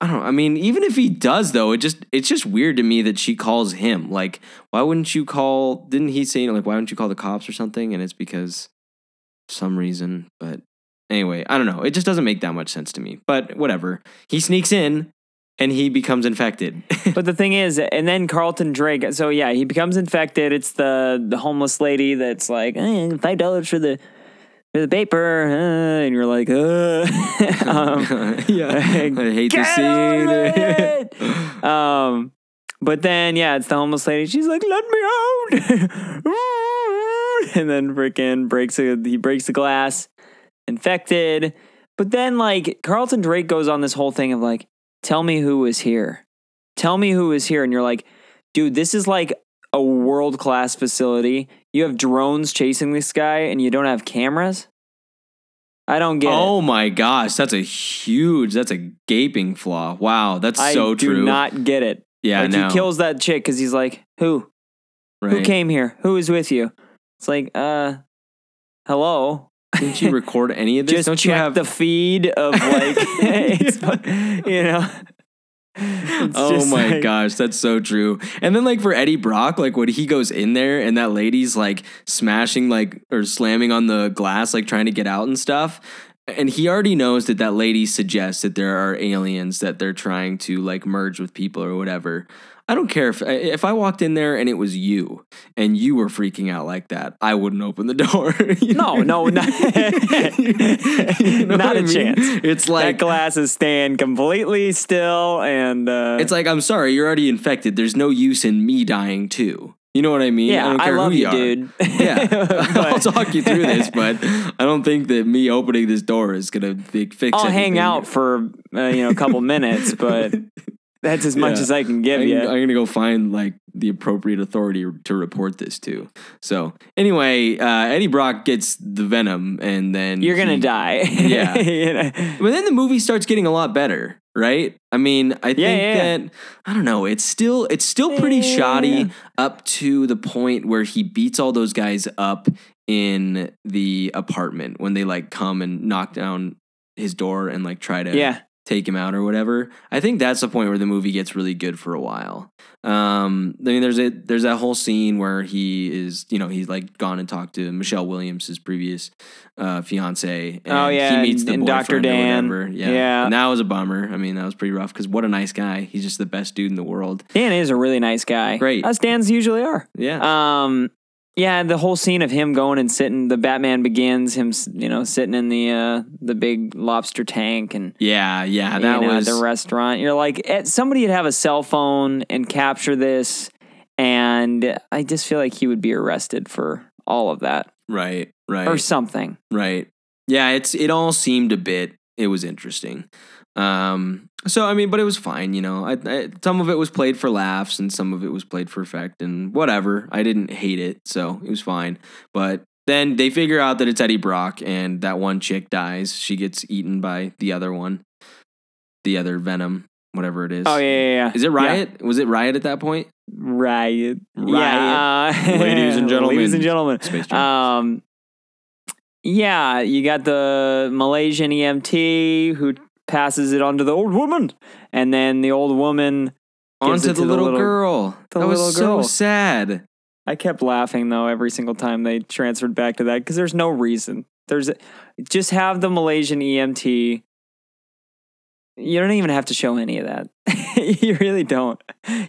I don't. I mean, even if he does though, it just it's just weird to me that she calls him. Like, why wouldn't you call didn't he say like why wouldn't you call the cops or something? And it's because some reason. But anyway, I don't know. It just doesn't make that much sense to me. But whatever. He sneaks in and he becomes infected. *laughs* But the thing is, and then Carlton Drake. So yeah, he becomes infected. It's the the homeless lady that's like eh, five dollars for the for the paper, uh, and you're like, *laughs* um, *laughs* yeah. I hate to see it. it! um, but then yeah, it's the homeless lady. She's like, "Let me out!" *laughs* and then freaking breaks a, he breaks the glass, infected. But then like Carlton Drake goes on this whole thing of like, "Tell me who was here, tell me who was here," and you're like, "Dude, this is like." A world class facility. You have drones chasing this guy, and you don't have cameras. I don't get it. Oh my gosh, that's a huge, that's a gaping flaw. Wow, that's I so true. I do not get it. yeah, like no. he kills that chick because he's like, "Who? Who came here? Who is with you?" It's like, uh, hello. Didn't you record any of *laughs* this? Just Don't check you have the feed of like, *laughs* you know. It's oh my like- gosh, that's so true. And then like for Eddie Brock, like when he goes in there and that lady's like smashing like or slamming on the glass, like trying to get out and stuff. And he already knows that that lady suggests that there are aliens that they're trying to like merge with people or whatever. I don't care if if I walked in there and it was you and you were freaking out like that, I wouldn't open the *laughs* door. You No, no, not, *laughs* You know not what a I mean? chance. It's that like glass is staying completely still, and uh, It's like I'm sorry, you're already infected. There's no use in me dying too. You know what I mean? yeah, I don't I, care love who you, are. dude. Yeah, *laughs* I'll talk you through this, but I don't think that me opening this door is gonna fi- fix. It. I'll hang out for uh, you know a couple minutes, but that's as much Yeah. as I can give I'm, you. I'm gonna go find like the appropriate authority to report this to. So anyway, uh, Eddie Brock gets the venom, and then You're gonna he- die. *laughs* Yeah. You know? But then the movie starts getting a lot better, right? I mean, I think yeah, yeah. that I don't know. It's still it's still pretty shoddy up to the point where he beats all those guys up in the apartment when they like come and knock down his door and like try to yeah. Take him out or whatever. I think that's the point where the movie gets really good for a while. Um, I mean, there's a there's that whole scene where he is, you know, he's like gone and talked to Michelle Williams, his previous uh, fiance. And Oh, yeah, he meets the and- Dr. Dan. whatever. Yeah, Yeah. And that was a bummer. I mean, that was pretty rough because what a nice guy. He's just the best dude in the world. Dan is a really nice guy. Great. As Dan's usually are. Yeah, Um, yeah, the whole scene of him going and sitting, the Batman begins him, you know, sitting in the uh, the big lobster tank and yeah, yeah. That you know, was at the restaurant. You're like, eh, somebody would have a cell phone and capture this, and I just feel like he would be arrested for all of that right, right. or something. Right. Yeah, it's it all seemed a bit it was interesting. Um so I mean, but it was fine, you know. I, I some of it was played for laughs and some of it was played for effect and whatever. I didn't hate it, so it was fine. But then they figure out that it's Eddie Brock and that one chick dies. She gets eaten by the other one. The other Venom, whatever it is. Oh yeah, yeah, yeah. Is it Riot? Was it Riot at that point? Riot. Riot. Yeah. Ladies and *laughs* gentlemen. Ladies and gentlemen. Space Jam. Um, yeah, you got the Malaysian EMT who passes it on to the old woman, and then the old woman. gives Onto it the, to the little, little- girl. the that was little so sad. I kept laughing though every single time they transferred back to that because there's no reason. There's just have the Malaysian EMT. You don't even have to show any of that. *laughs* you really don't.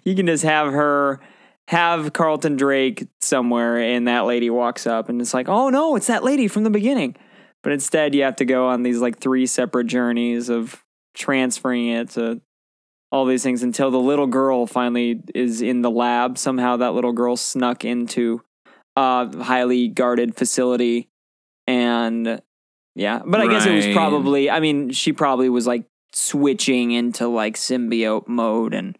You can just have her have Carlton Drake somewhere and that lady walks up and it's like, "Oh no, it's that lady from the beginning." But instead you have to go on these like three separate journeys of transferring it to all these things until the little girl finally is in the lab. Somehow that little girl snuck into a highly guarded facility and yeah, but I guess it was probably I mean, she probably was like switching into like symbiote mode and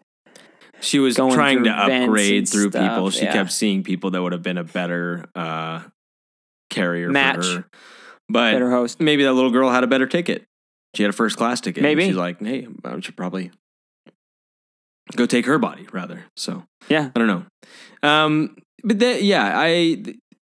She was trying to upgrade through stuff, people. She yeah. kept seeing people that would have been a better uh, carrier Match. for her. But better host. maybe that little girl had a better ticket. She had a first class ticket. Maybe. she's like, hey, I should probably go take her body rather. So Yeah. I don't know. Um, but that, yeah, I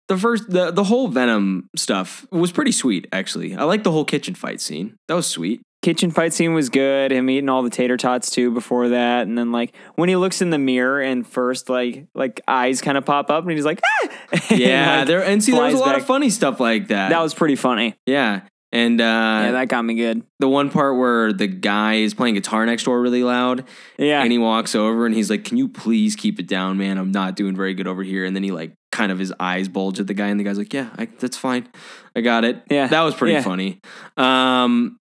the first the the whole Venom stuff was pretty sweet. Actually, I like the whole kitchen fight scene. That was sweet. Kitchen fight scene was good. Him eating all the tater tots too before that, and then like when he looks in the mirror and first like like eyes kind of pop up and he's like, ah! *laughs* And, Yeah, like, there and see, there was a lot back. of funny stuff like that. that was pretty funny. yeah, and uh, yeah, that got me good. the one part where the guy is playing guitar next door really loud, Yeah, and he walks over and he's like, "Can you please keep it down, man? I'm not doing very good over here." And then he like kind of his eyes bulge at the guy, and the guy's like, "Yeah, I, that's fine, I got it." Yeah. that was pretty Yeah. funny. Um,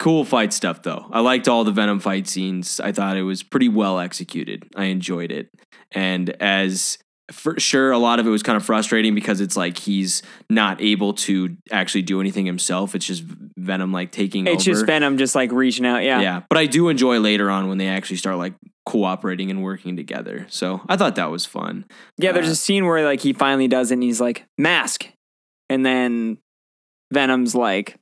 cool fight stuff though. I liked all the Venom fight scenes. I thought it was pretty well executed. I enjoyed it, and as for sure, a lot of it was kind of frustrating because it's like he's not able to actually do anything himself. It's just Venom like taking it's over. just Venom just like reaching out. Yeah, Yeah. But I do enjoy later on when they actually start like cooperating and working together. So I thought that was fun. Yeah, there's Uh, a scene where like he finally does it and he's like, mask. And then Venom's like,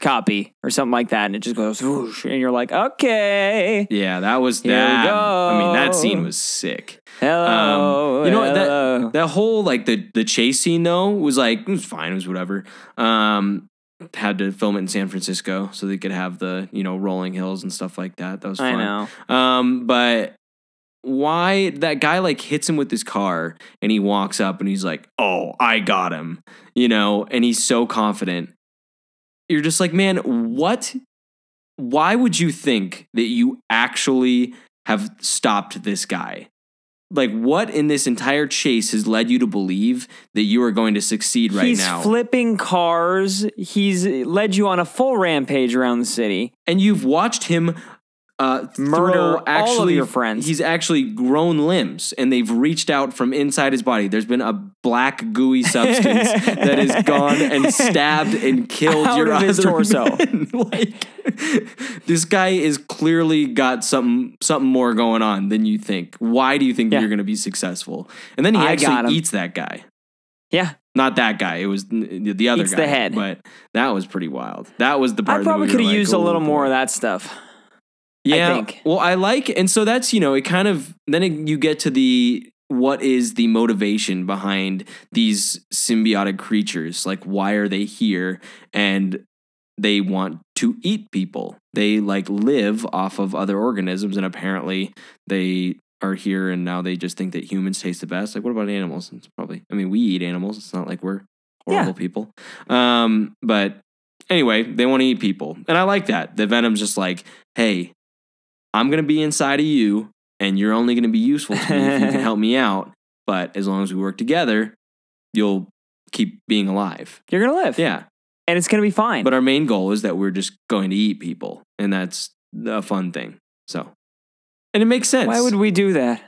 copy or something like that. And it just goes whoosh. And you're like, okay. Yeah, that was Here we that. I mean, that scene was sick. Hello. Um, you know what, that- That whole like the the chase scene though was like it was fine, it was whatever. Um had to film it in San Francisco so they could have the, you know, rolling hills and stuff like that. That was I fun. know. Um, but why that guy like hits him with his car and he walks up and he's like, "Oh, I got him," you know, and he's so confident. You're just like, man, what? Why would you think that you actually have stopped this guy? Like, what in this entire chase has led you to believe that you are going to succeed right he's now? He's flipping cars. He's led you on a full rampage around the city. and you've watched him uh, Murder throw all of actually, your friends. He's actually grown limbs, and they've reached out from inside his body. There's been a black gooey substance *laughs* that has gone and stabbed and killed Out your of his *laughs* torso. like this guy is clearly got something something more going on than you think. Why do you think Yeah. you're going to be successful? And then he I actually eats that guy. Yeah. Not that guy. It was the other Eats guy. the head. But that was pretty wild. That was the part. I probably could have like, used a oh, little more of that stuff. Yeah. think. Well, I like, and so that's you know, it kind of then it, you get to the what is the motivation behind these symbiotic creatures? Like, why are they here? And they want to eat people. They like live off of other organisms, and apparently they are here and now they just think that humans taste the best. Like, what about animals? It's probably, I mean, we eat animals. It's not like we're horrible Yeah. people. Um, but anyway, they want to eat people. And I like that. The Venom's just like, hey, I'm going to be inside of you and you're only going to be useful to me if you can *laughs* help me out. But as long as we work together, you'll keep being alive. You're gonna live. Yeah. And it's gonna be fine. But our main goal is that we're just going to eat people. And that's a fun thing. So, and it makes sense. Why would we do that?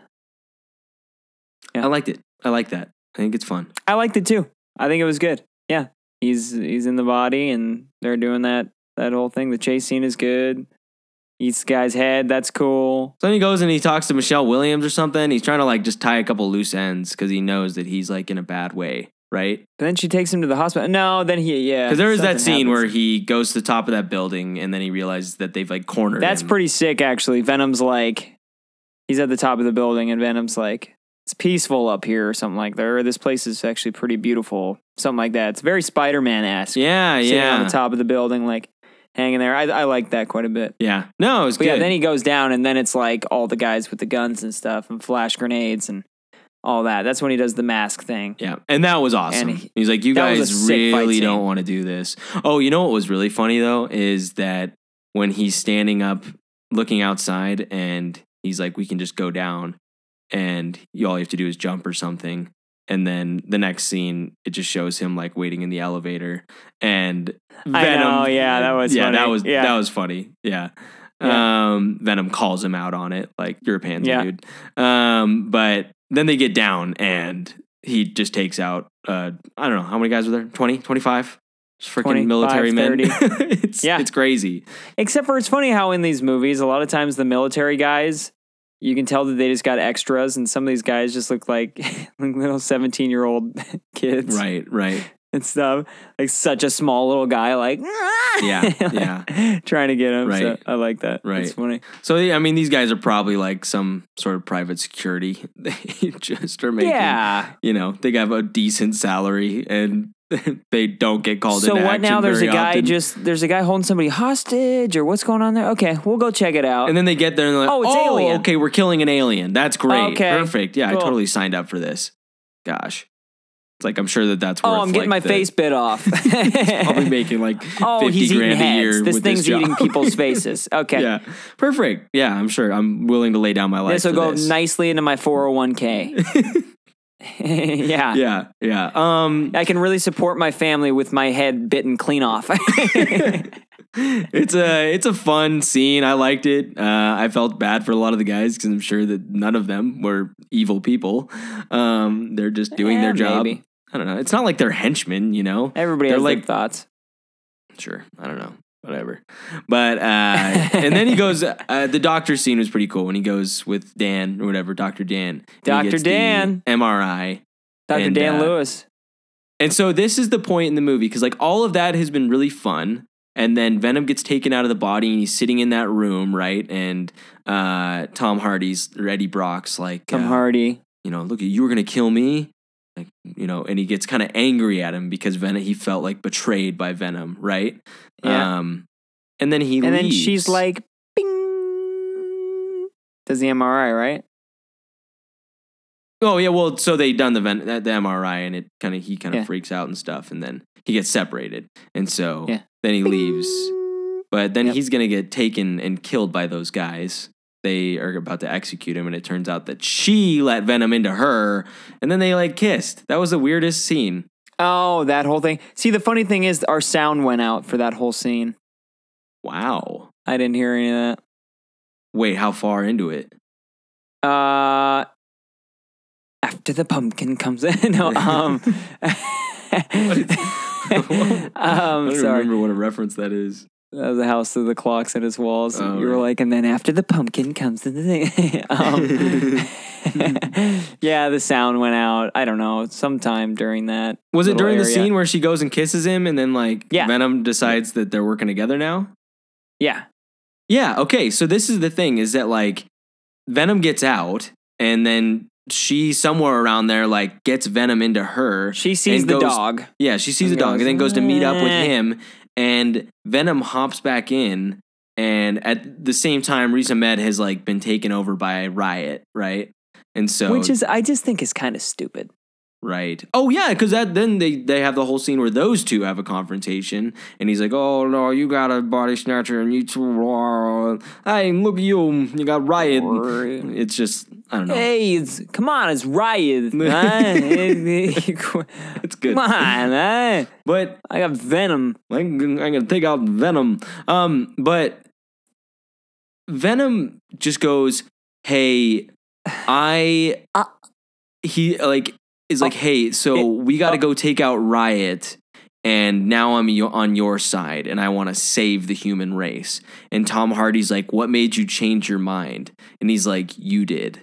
Yeah. I liked it. I like that. I think it's fun. I liked it too. I think it was good. Yeah. He's he's in the body and they're doing that that whole thing. The chase scene is good. Eats the guy's head. That's cool. So then he goes and he talks to Michelle Williams or something. He's trying to like just tie a couple loose ends because he knows that he's like in a bad way, right? But then she takes him to the hospital. No, then he yeah. Because there is that scene where he goes to the top of that building and then he realizes that they've like cornered That's him. pretty sick actually. Venom's like he's at the top of the building and Venom's like it's peaceful up here or something like that. Or this place is actually pretty beautiful. Something like that. It's very Spider Man esque. Yeah, Sitting yeah. on the top of the building, like hanging there. I I like that quite a bit. Yeah. No, it was But good. yeah, then he goes down, and then it's like all the guys with the guns and stuff, and flash grenades and all that. That's when he does the mask thing. yeah. And that was awesome. He- He's like, you that was a guys really don't want to do this. Oh, you know what was really funny though? Is that when he's standing up looking outside and he's like, we can just go down and you, all you have to do is jump or something. And then the next scene, it just shows him like waiting in the elevator and I know, yeah, that was yeah, that funny. was Yeah. that was funny. Yeah. Yeah. Um, Venom calls him out on it, like you're a pansy, Yeah. dude. Um, but then they get down and he just takes out. Uh, I don't know how many guys were there. 20, 25? Just freaking 25, military men. *laughs* it's Yeah. it's crazy. Except for it's funny how in these movies, a lot of times the military guys, you can tell that they just got extras, and some of these guys just look like, *laughs* little seventeen year old *laughs* kids, Right, right. And stuff. Like such a small little guy, like Yeah, *laughs* yeah. trying to get him. So Right. I like that. Right. it's funny. So yeah, I mean, these guys are probably like some sort of private security. *laughs* They just are making, Yeah. you know, they have a decent salary and *laughs* they don't get called in. So what now? There's a guy often. just there's a guy holding somebody hostage, or what's going on there? Okay, we'll go check it out. And then they get there and they're like, Oh, oh, it's Alien." okay, we're killing an alien. That's great. Okay, Perfect. Yeah, I totally signed up for this. Gosh. Like, I'm sure that that's worth. oh, I'm getting like, my the- face bit off. *laughs* Probably making like 50 *laughs* oh, he's eating grand a year heads. This with thing's this eating people's *laughs* faces. Okay. Yeah. Perfect. Yeah, I'm sure. I'm willing to lay down my life This will go this. nicely into my 401k. yeah. Yeah, yeah. Um, I can really support my family with my head bitten clean off. it's a it's a fun scene. I liked it. Uh, I felt bad for a lot of the guys because I'm sure that none of them were evil people. Um, they're just doing Eh, their job. maybe. I don't know. It's not like they're henchmen, you know. Everybody They're has like- thoughts. Sure, I don't know. Whatever. But uh, *laughs* and then he goes. Uh, the doctor scene was pretty cool when he goes with Dan or whatever, Doctor Dan. The Dan. MRI. Dr. Dan uh, Lewis. And so this is the point in the movie because like all of that has been really fun. And then Venom gets taken out of the body and he's sitting in that room, right? And uh, Tom Hardy's or Eddie Brock's like, Tom uh, Hardy. you know, look, you were gonna kill me, like, you know, and he gets kind of angry at him because Venom he felt like betrayed by Venom, right? Yeah. Um, and then he and then she's like, bing. Does the MRI, right? Oh yeah, well, so they done the ven- the MRI, and it kind of he kind of Yeah. freaks out and stuff, and then he gets separated, and so Yeah. then he leaves. But then Yep. he's gonna get taken and killed by those guys. They are about to execute him, and it turns out that she let Venom into her, and then they like kissed. That was the weirdest scene. Oh, that whole thing. See, the funny thing is, our sound went out for that whole scene. Wow. I didn't hear any of that. Wait, how far into it? Uh, after the pumpkin comes in. *laughs* no, um, *laughs* *laughs* I um, don't sorry. remember what a reference that is. Was the house of the clocks and its walls. Oh, you were right. like, and then after the pumpkin comes the thing. *laughs* um, *laughs* yeah, the sound went out. I don't know, sometime during that. Was it during the scene where she goes and kisses him, and then like Yeah. Venom decides that they're working together now? Yeah. Yeah, okay. So this is the thing is that like Venom gets out and then she somewhere around there like gets Venom into her. She sees the goes- dog. Yeah, she sees the dog and then goes to meet up with him and Venom hops back in and at the same time Riz Ahmed has like been taken over by Riot, right? And so Which is, I just think, is kind of stupid. Right. Oh yeah, because that then they they have the whole scene where those two have a confrontation, and he's like, "Oh no, you got a body snatcher, and you two, hey, look at you, you got riot." It's just I don't know. Hey, it's, come on, it's Riot. *laughs* It's good, come on, but I got Venom. I'm, gonna- I'm gonna take out Venom. Um, but Venom just goes, "Hey, *sighs* I." Uh. he like is like, "Hey, so it- we got to go take out Riot." And now I'm on your side, and I want to save the human race. And Tom Hardy's like, "What made you change your mind?" And he's like, "You did."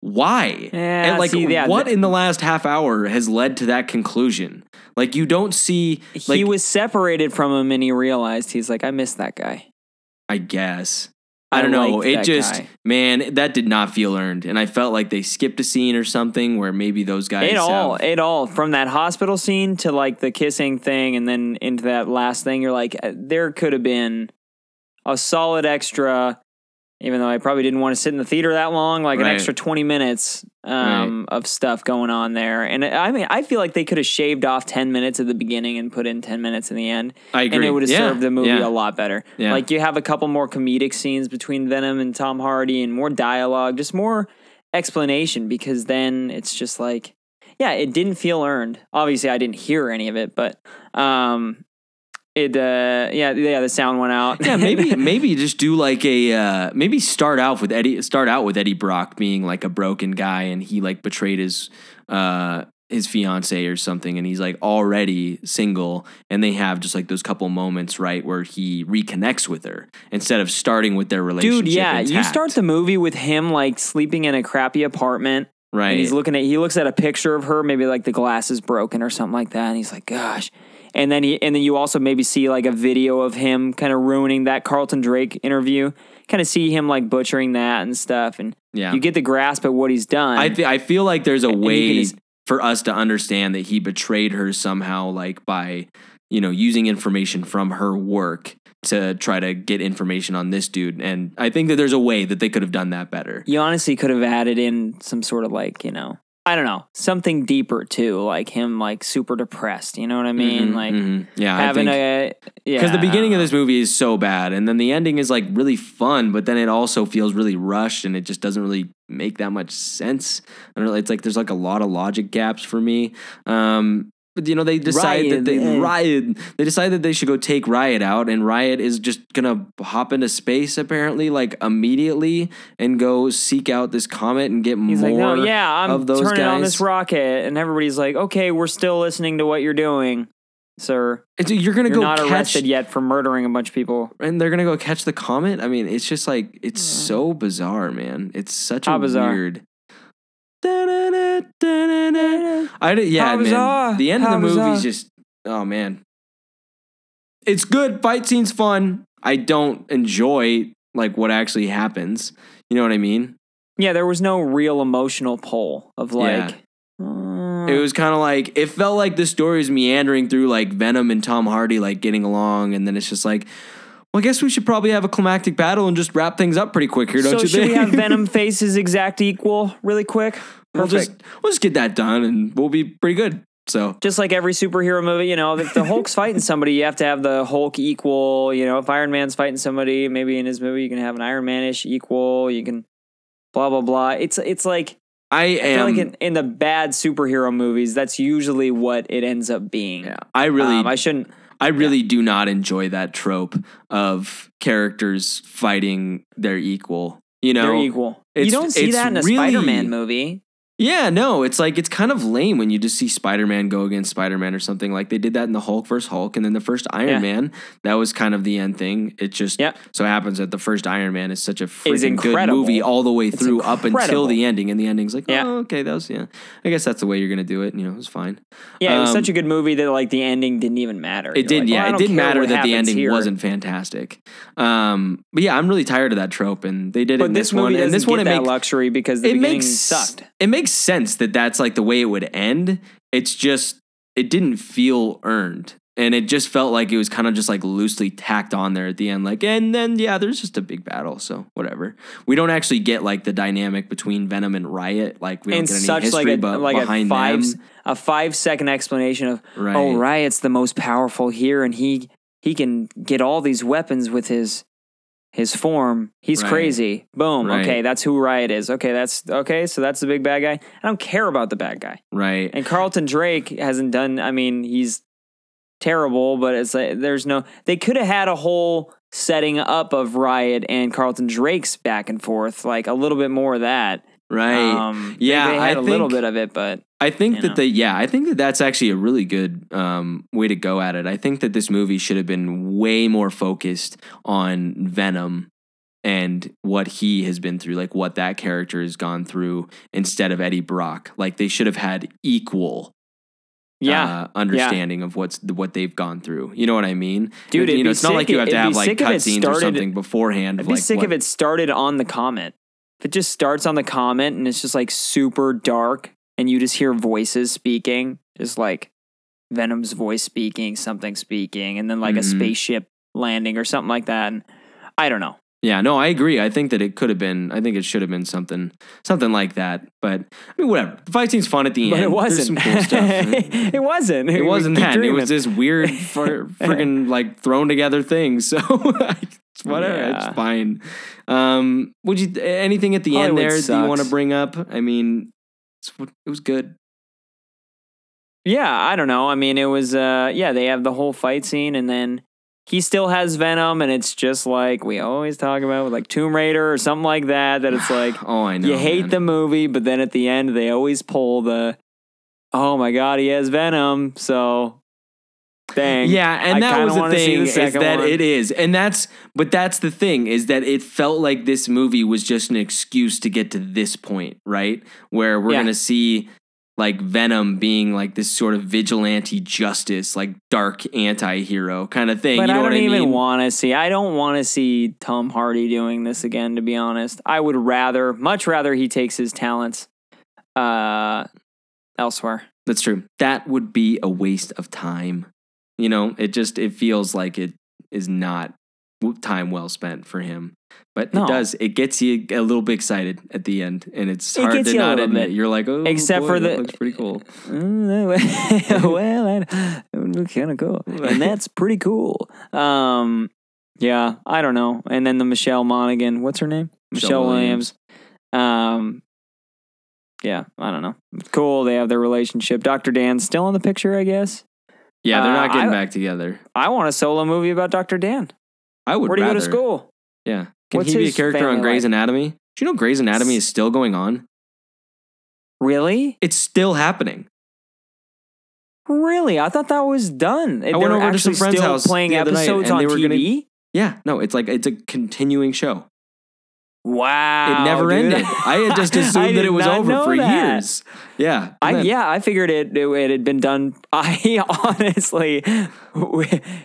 Why? Yeah, and like, see, yeah, what in the last half hour has led to that conclusion? Like, you don't see. Like, he was separated from him and he realized he's like, I miss that guy. I guess. I I don't know. It just, guy. man, that did not feel earned, and I felt like they skipped a scene or something where maybe those guys. It all, it all, from that hospital scene to like the kissing thing, and then into that last thing. You're like, uh, there could have been a solid extra, even though I probably didn't want to sit in the theater that long, like an extra 20 minutes um, of stuff going on there. And I mean, I feel like they could have shaved off 10 minutes at the beginning and put in 10 minutes in the end. I agree. And it would have Yeah, served the movie yeah. a lot better. Yeah. Like you have a couple more comedic scenes between Venom and Tom Hardy and more dialogue, just more explanation because then it's just like yeah, it didn't feel earned. Obviously I didn't hear any of it, but um it uh yeah yeah the sound went out. Yeah, maybe *laughs* maybe just do like a uh, maybe start out with Eddie start out with Eddie Brock being like a broken guy and he like betrayed his uh his fiance or something and he's like already single and they have just like those couple moments right where he reconnects with her instead of starting with their relationship. Dude, yeah, you start the movie with him like sleeping in a crappy apartment. right. And he's looking at he looks at a picture of her, maybe like the glass is broken or something like that, and he's like, "Gosh." And then he and then you also maybe see like a video of him kind of ruining that Carlton Drake interview. Kind of see him like butchering that and stuff, and Yeah. you get the grasp at what he's done. I th- I feel like there's a And way just- for us to understand that he betrayed her somehow, like by you know using information from her work to try to get information on this dude. And I think that there's a way that they could have done that better. you honestly could have added in some sort of like you know I don't know something deeper too, like him like super depressed. You know what I mean? Mhm, like mhm. yeah, having I think, a yeah because the beginning of this movie is so bad, and then the ending is like really fun, but then it also feels really rushed, and it just doesn't really make that much sense. I don't know. It's like there's like a lot of logic gaps for me. Um, you know, they decide that they eh. riot. They decide that they should go take Riot out, and Riot is just gonna hop into space apparently, like immediately, and go seek out this comet and get He's more. like, no, yeah, I'm of those turning on this rocket, and everybody's like, okay, we're still listening to what you're doing, sir. It's- you're gonna You're go not catch arrested yet for murdering a bunch of people. and they're gonna go catch the comet. I mean, it's just like it's so bizarre, man. It's such How a bizarre? weird. I did, yeah, How man. bizarre. The end How of the bizarre. movie's just oh man. It's good. Fight scenes fun. I don't enjoy like what actually happens. You know what I mean? Yeah, there was no real emotional pull of Yeah. like. uh, It was kind of like it felt like the story was meandering through like Venom and Tom Hardy like getting along, and then it's just like, well, I guess we should probably have a climactic battle and just wrap things up pretty quick here, don't so you should think? we have Venom *laughs* faces exact equal really quick? we'll just we'll just get that done, and we'll be pretty good. So just like every superhero movie, you know, if the Hulk's *laughs* fighting somebody, you have to have the Hulk equal. You know, if Iron Man's fighting somebody, maybe in his movie you can have an Iron Man-ish equal. You can blah blah blah. It's it's like I I feel am. like in, in the bad superhero movies, that's usually what it ends up being. yeah, I really, Um, I shouldn't. I really do not enjoy that trope of characters fighting their equal. You know, They're equal. You don't see that in a really- Spider-Man movie. Yeah, no, it's like it's kind of lame when you just see Spider Man go against Spider Man or something. Like they did that in the Hulk versus Hulk, and then the first Iron Yeah. Man, that was kind of the end thing. It just Yep. so happens that the first Iron Man is such a freaking good movie all the way through up until the ending, and the ending's like, Yeah. oh, okay, that was yeah. I guess that's the way you're gonna do it. And, You know, it was fine. Yeah, it was Um, such a good movie that like the ending didn't even matter. It You're did, like, yeah. well, it didn't matter that the ending here. wasn't fantastic. Um, but yeah, I'm really tired of that trope, and they did it in this, this, movie one. And this one, it that makes luxury because the it beginning makes sucked. It makes sense that that's like the way it would end. It's just it didn't feel earned, and it just felt like it was kind of just like loosely tacked on there at the end. Like, and then yeah, there's just a big battle, so whatever. We don't actually get like the dynamic between Venom and Riot. Like we don't and get any such history, like a but like a behind five them, a five second explanation of oh, right? oh Riot's the most powerful here and he he can get all these weapons with his his form. He's Right. crazy. Boom. Right. Okay, that's who Riot is. Okay, that's okay. So that's the big bad guy. I don't care about the bad guy. right. And Carlton Drake hasn't done. I mean, he's terrible, but it's like there's no. They could have had a whole setting up of Riot and Carlton Drake's back and forth, like a little bit more of that. Right. Um, Yeah, they, had I a little bit of it, but I think that know. they, yeah, I think that that's actually a really good um, way to go at it. I think that this movie should have been way more focused on Venom and what he has been through, like what that character has gone through, instead of Eddie Brock. Like they should have had equal, yeah. uh, understanding of what's what they've gone through. You know what I mean, Dude, you it'd know, it's not like you have to have like sick cutscenes or something beforehand. I'd be like, sick what- if it started on the comment. If it just starts on the comment and it's just like super dark and you just hear voices speaking, just like Venom's voice speaking, something speaking, and then like a Mhm. spaceship landing or something like that. And I don't know. Yeah, no, I agree. I think that it could have been. I think it should have been something, something like that. But I mean, whatever. The fight scene's fun at the But end. it wasn't. Some cool stuff. *laughs* it wasn't. it wasn't Keep that. It was this weird, fr- *laughs* friggin' like thrown together thing. So *laughs* it's whatever. Yeah. It's fine. Um, would you anything at the end Hollywood there that you want to bring up? I mean, it's, it was good. yeah, I don't know. I mean, it was uh yeah, they have the whole fight scene and then he still has Venom and it's just like we always talk about with like Tomb Raider or something like that that it's like *sighs* Oh, I know. you hate man. the movie but then at the end they always pull the oh my god, he has Venom. So dang. Yeah, and I that was the thing the is that one. it is, and that's but that's the thing is that it felt like this movie was just an excuse to get to this point, right? Where we're Yeah. gonna see like Venom being like this sort of vigilante justice, like dark anti-hero kind of thing. But you know I don't I even mean? want to see. I don't want to see Tom Hardy doing this again. To be honest, I would rather, much rather, he takes his talents uh, elsewhere. That's true. That would be a waste of time. You know, it just it feels like it is not time well spent for him. But No. it does. It gets you a little bit excited at the end, and it's It hard to not admit. bit. You're like, oh, Except boy, for that the- looks pretty cool. *laughs* Mm, well, that that would be kind of cool, and *laughs* that's pretty cool. Um, yeah, I don't know. And then the Michelle Monaghan, what's her name? Michelle Michelle, Williams. Williams. Um, yeah, I don't know. Cool. They have their relationship. Dr. Dan's still in the picture, I guess. Yeah, they're not Uh, getting I- back together. I want a solo movie about Dr. Dan. I would Where do you go to school? Yeah, can What's he be a character on Grey's like? Anatomy? Do you know Grey's Anatomy is still going on? Really? It's still happening. Really? I thought that was done. They went over to some friend's still house playing night, episodes and on were gonna- TV. Yeah, no, it's like it's a continuing show. Wow, It never dude. ended. I had just *laughs* assumed that it was over for that. years. Yeah, I then- yeah, I figured it, it it had been done. *laughs* I honestly,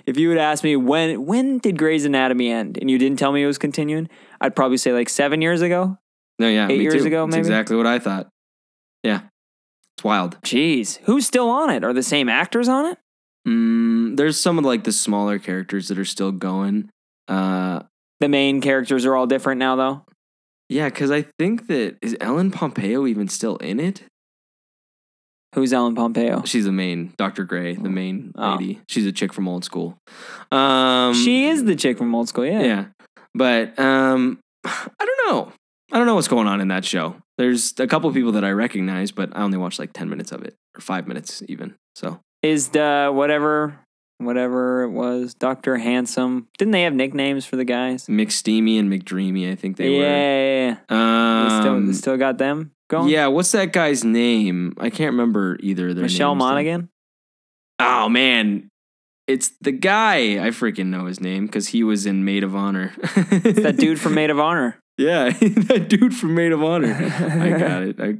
if you would ask me when when did Grey's Anatomy end, and you didn't tell me it was continuing, I'd probably say like seven years ago. No, yeah, Eight me years too. ago, That's maybe? exactly what I thought. Yeah, it's wild. Jeez, who's still on it? Are the same actors on it? Mm, there's some of like the smaller characters that are still going. Uh, The main characters are all different now, though. yeah, because I think that is Ellen Pompeo even still in it? Who's Ellen Pompeo? She's the main Dr. Grey, the main Oh. lady. She's a chick from old school. Um, she is the chick from Old School. Yeah. yeah, but um, I don't know. I don't know what's going on in that show. There's a couple of people that I recognize, but I only watched like ten minutes of it or five minutes even. So Is the whatever whatever it was Doctor Handsome? Didn't they have nicknames for the guys? McSteamy and McDreamy, I think they yeah, were. yeah, yeah. They still, Um, they still got them going. Yeah, what's that guy's name? I can't remember either. of Their Michelle names, though. Monaghan. Oh man, it's the guy. I freaking know his name because he was in Made of Honor. It's that dude from *laughs* Made of Honor. yeah, *laughs* that dude from Made of Honor. *laughs* I got it. I,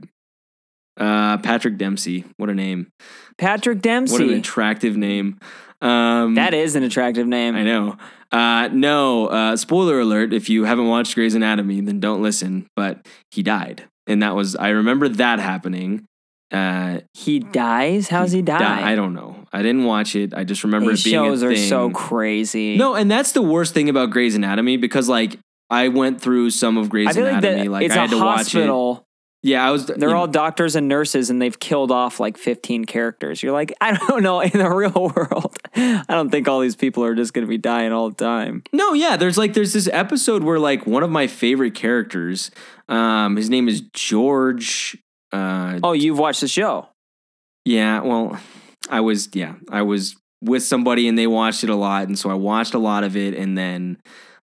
uh, Patrick Dempsey. What a name. Patrick Dempsey. What an attractive name. Um, that is an attractive name. I know. Uh, no, uh, spoiler alert. If you haven't watched Grey's Anatomy, then don't listen. But he died, and that was I remember that happening. Uh, He dies. How's he die? di- I don't know. I didn't watch it. I just remember These it being shows a are thing. so crazy. No, and that's the worst thing about Grey's Anatomy because like I went through some of Grey's feel like Anatomy. Like, it's I had a to watch it. Yeah, I was. They're all know, doctors and nurses, and they've killed off like 15 characters. You're like, I don't know. In the *laughs* real world, I don't think all these people are just going to be dying all the time. no. Yeah, there's like there's this episode where like one of my favorite characters, um, his name is George. Uh, Oh, you've watched the show. Yeah, well, I was yeah, I was with somebody and they watched it a lot, and so I watched a lot of it, and then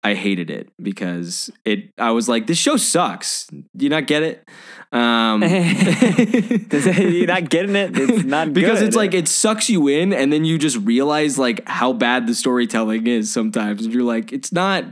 I hated it because it. I was like, this show sucks. Do you not get it? Um, *laughs* You're not getting it. It's *laughs* not because good. it's like it sucks you in, and then you just realize like how bad the storytelling is sometimes, and you're like, it's not.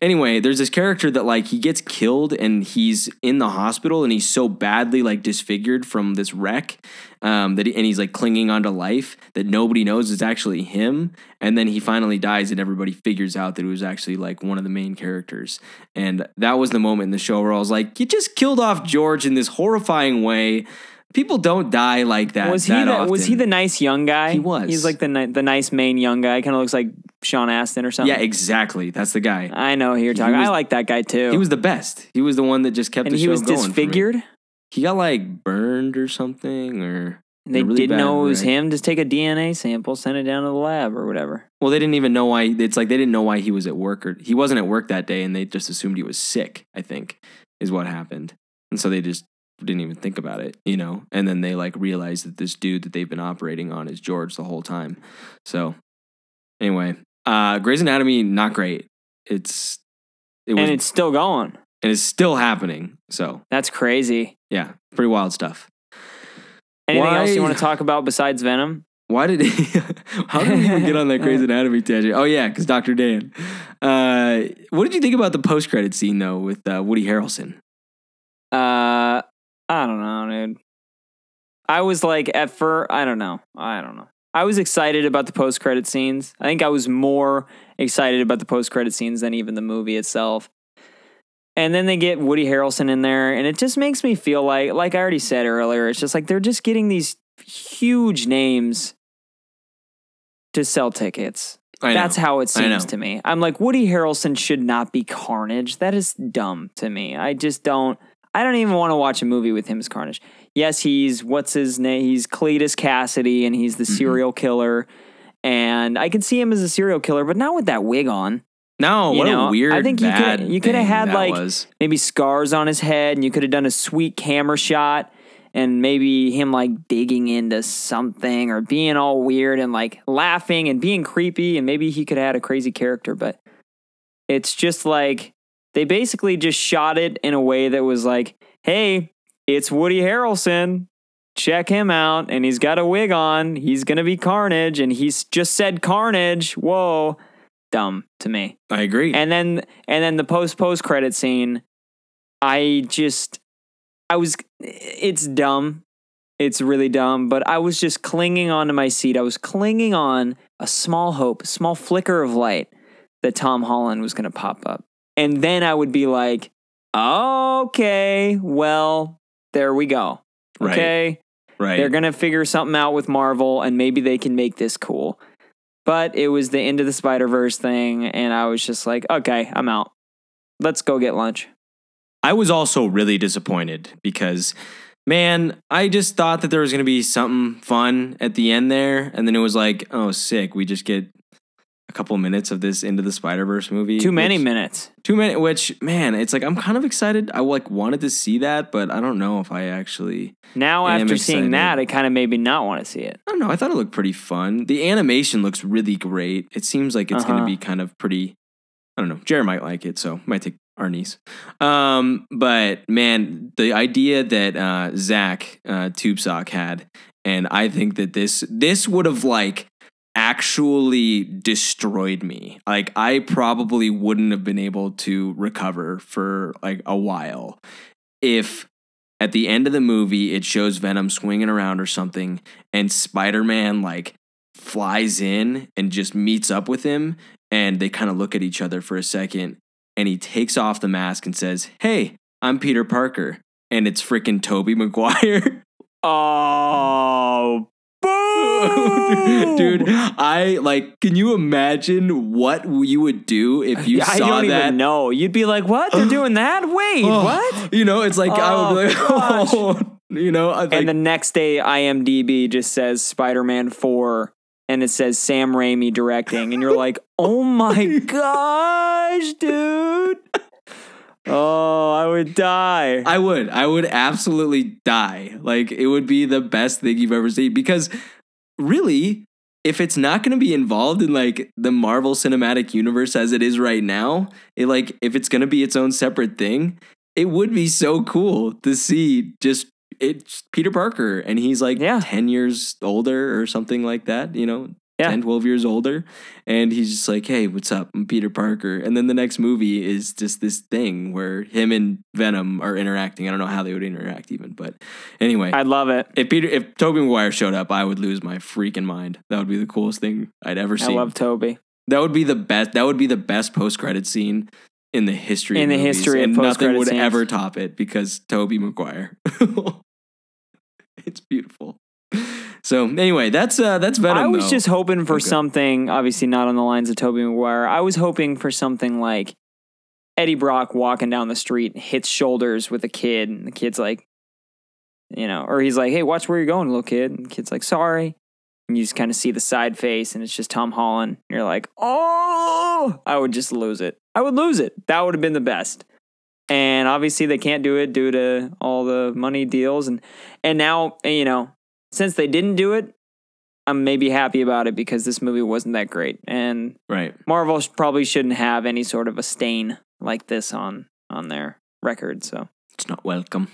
Anyway, there's this character that like he gets killed and he's in the hospital and he's so badly like disfigured from this wreck um, that he, and he's like clinging onto life that nobody knows it's actually him. And then he finally dies and everybody figures out that it was actually like one of the main characters. And that was the moment in the show where I was like, you just killed off George in this horrifying way. People don't die like that. was he that the, was he the nice young guy? He was. He's like the ni- the nice main young guy. Kind of looks like Sean Astin or something. Yeah, exactly. That's the guy. I know who you're talking. was- I like that guy too. He was the best. He was the one that just kept and the he show was going. disfigured. He got like burned or something, or And they really didn't bad know it was wreck. him. Just take a DNA sample, send it down to the lab or whatever. Well, they didn't even know why. It's like they didn't know why he was at work or he wasn't at work that day, and they just assumed he was sick. I think is what happened, and so they just didn't even think about it, you know. And then they like realized that this dude that they've been operating on is George the whole time. So anyway, uh Grey's Anatomy not great. It's it was and it's still going. and it's still happening. So That's crazy. yeah, pretty wild stuff. Anything else you want to talk about besides Venom? Why did he? *laughs* How did we even get on that Grey's *laughs* Anatomy tangent? Oh yeah, because Dr. Dan. Uh, what did you think about the post credit scene though with uh, Woody Harrelson? Uh, I don't know, dude. I was like, at first, I don't know. I don't know. I was excited about the post credit scenes. I think I was more excited about the post credit scenes than even the movie itself. And then they get Woody Harrelson in there, and it just makes me feel like, like I already said earlier, it's just like they're just getting these huge names to sell tickets. That's how it seems to me. I'm like, Woody Harrelson should not be Carnage. That is dumb to me. I just don't. I don't even want to watch a movie with him as Carnage. Yes, he's what's his name? He's Cletus Kasady, and he's the Mm-hmm. serial killer. And I can see him as a serial killer, but not with that wig on. no, you what know, a weird. I think you could- you could have had, like, was. Maybe scars on his head, and you could have done a sweet camera shot, and maybe him like digging into something or being all weird and like laughing and being creepy, and maybe he could have had a crazy character. But it's just like they basically just shot it in a way that was like, hey, it's Woody Harrelson. Check him out. And he's got a wig on. He's going to be Carnage. And he's just said Carnage. Whoa. Dumb to me. I agree. And then, and then the post post credit scene, I just, I was, it's dumb. It's really dumb, but I was just clinging onto my seat. I was clinging on a small hope, a small flicker of light that Tom Holland was going to pop up. And then I would be like, okay, well, there we go. Right. Okay. right. They're going to figure something out with Marvel and maybe they can make this cool. But it was the end of the Spider Verse thing. And I was just like, okay, I'm out. Let's go get lunch. I was also really disappointed because, man, I just thought that there was going to be something fun at the end there, and then it was like, oh, sick. We just get a couple minutes of this into the Spider Verse movie. Too many which- minutes. Too many. Which, man, it's like I'm kind of excited. I like wanted to see that, but I don't know if I actually. Now, after seeing that, it kind of made me not want to see it. I don't know. I thought it looked pretty fun. The animation looks really great. It seems like it's going Uh-huh. to be kind of pretty. I don't know. Jared might like it, so might take our niece. Um, but man, the idea that uh, Zach uh, Tubesock had, and I think that this this would have like actually destroyed me. Like I probably wouldn't have been able to recover for like a while if at the end of the movie it shows Venom swinging around or something and Spider-Man like flies in and just meets up with him and they kind of look at each other for a second and he takes off the mask and says, "Hey, I'm Peter Parker." And it's freaking Tobey Maguire. *laughs* Oh, boo! *laughs* Dude, I like can you imagine what you would do if you I saw don't that? even know. You'd be like, what? They're doing that? Wait, Oh, what? You know, it's like I would be Oh, like, gosh. *laughs* oh, you know, like, and the next day, IMDb just says Spider Man 4 and it says Sam Raimi directing. And you're like, oh my *laughs* gosh, dude. Oh, I would die. I would. I would absolutely die. Like it would be the best thing you've ever seen because really if it's not going to be involved in like the Marvel Cinematic Universe as it is right now, it like if it's going to be its own separate thing, it would be so cool to see just it's Peter Parker and he's like Yeah. 10 years older or something like that, you know, Yeah. 10, 12 years older. And he's just like, hey, what's up? I'm Peter Parker. And then the next movie is just this thing where him and Venom are interacting. I don't know how they would interact even, but anyway. I'd love it. if Peter, if Tobey Maguire showed up, I would lose my freaking mind. That would be the coolest thing I'd ever seen. I love Tobey. that would be the best. That would be the best post credit scene in the history. In of the movies, history of and nothing would scenes. ever top it because Tobey Maguire. *laughs* it's beautiful. So anyway, that's uh that's Venom. I was though. just hoping for Okay. something, obviously not on the lines of Tobey Maguire. I was hoping for something like Eddie Brock walking down the street, hits shoulders with a kid, and the kid's like, you know, or he's like, hey, watch where you're going, little kid. And the kid's like, sorry. And you just kind of see the side face, and it's just Tom Holland. You're like, oh, I would just lose it. I would lose it. That would have been the best. and obviously they can't do it due to all the money deals and and now you know since they didn't do it i'm maybe happy about it because this movie wasn't that great and Right. marvel probably shouldn't have any sort of a stain like this on on their record so It's not welcome.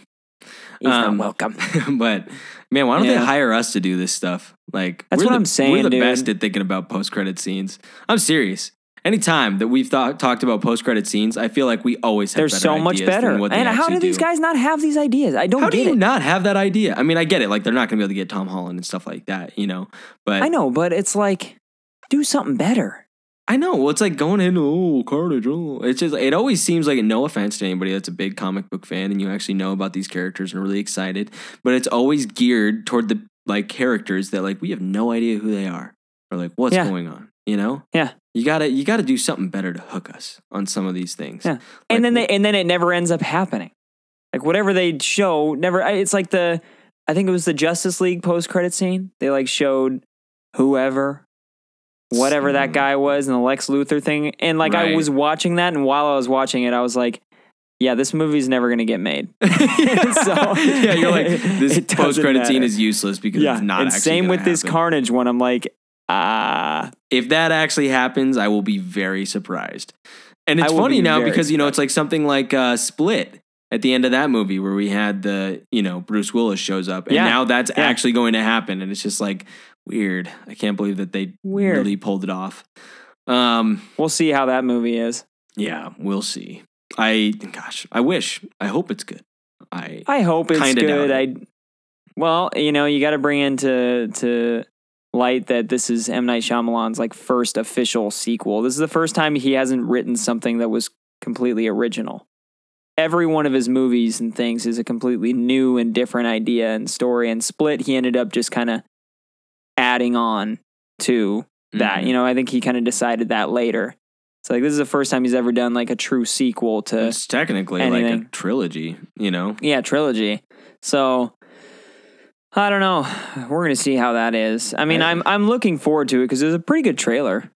he's Um, not welcome *laughs* but man, why don't they hire us to do this stuff? Like That's what the, I'm saying, We're the dude. best at thinking about post credit scenes. I'm serious. Anytime that we've thought, talked about post credit scenes, I feel like we always have they're better so much better than what they and how do these guys not have these ideas i don't How do you it not have that idea? I mean, I get it. Like they're not going to be able to get Tom Holland and stuff like that, you know. But i know but it's like do something better I know. Well, it's like going in, oh, Carnage. Oh. It's just, it always seems like, no offense to anybody that's a big comic book fan and you actually know about these characters and are really excited, but it's always geared toward the like characters that like we have no idea who they are or like what's Yeah. going on, you know? Yeah. You gotta, you gotta do something better to hook us on some of these things. Yeah. Like, and then they and then it never ends up happening. Like whatever they show, never. It's like the, I think it was the Justice League post credit scene. They like showed whoever, whatever that guy was, and the Lex Luthor thing. And like I was watching that, and while I was watching it, I was like, yeah, this movie's never gonna get made. *laughs* *laughs* so, yeah, you're like, this *laughs* post credit scene is useless because yeah, it's not and same with this. Carnage one. I'm like, ah, if that actually happens, I will be very surprised. And it's funny be now because you know it's like something like uh, Split at the end of that movie where we had the you know Bruce Willis shows up, and Yeah. now that's Yeah. actually going to happen, and it's just like weird. I can't believe that they Weird. really pulled it off. Um, we'll see how that movie is. yeah, we'll see. I gosh, I wish, I hope it's good. I I hope it's good. I well, you know, you got to bring into to light that this is M Night Shyamalan's like first official sequel. This is the first time he hasn't written something that was completely original. Every one of his movies and things is a completely new and different idea and story. And Split, he ended up just kind of adding on to that. Mhm. You know, I think he kind of decided that later. So like, this is the first time he's ever done like a true sequel to it's technically like a trilogy, you know. yeah, trilogy. So I don't know. We're gonna see how that is. I mean, I- I'm I'm looking forward to it because it was a pretty good trailer.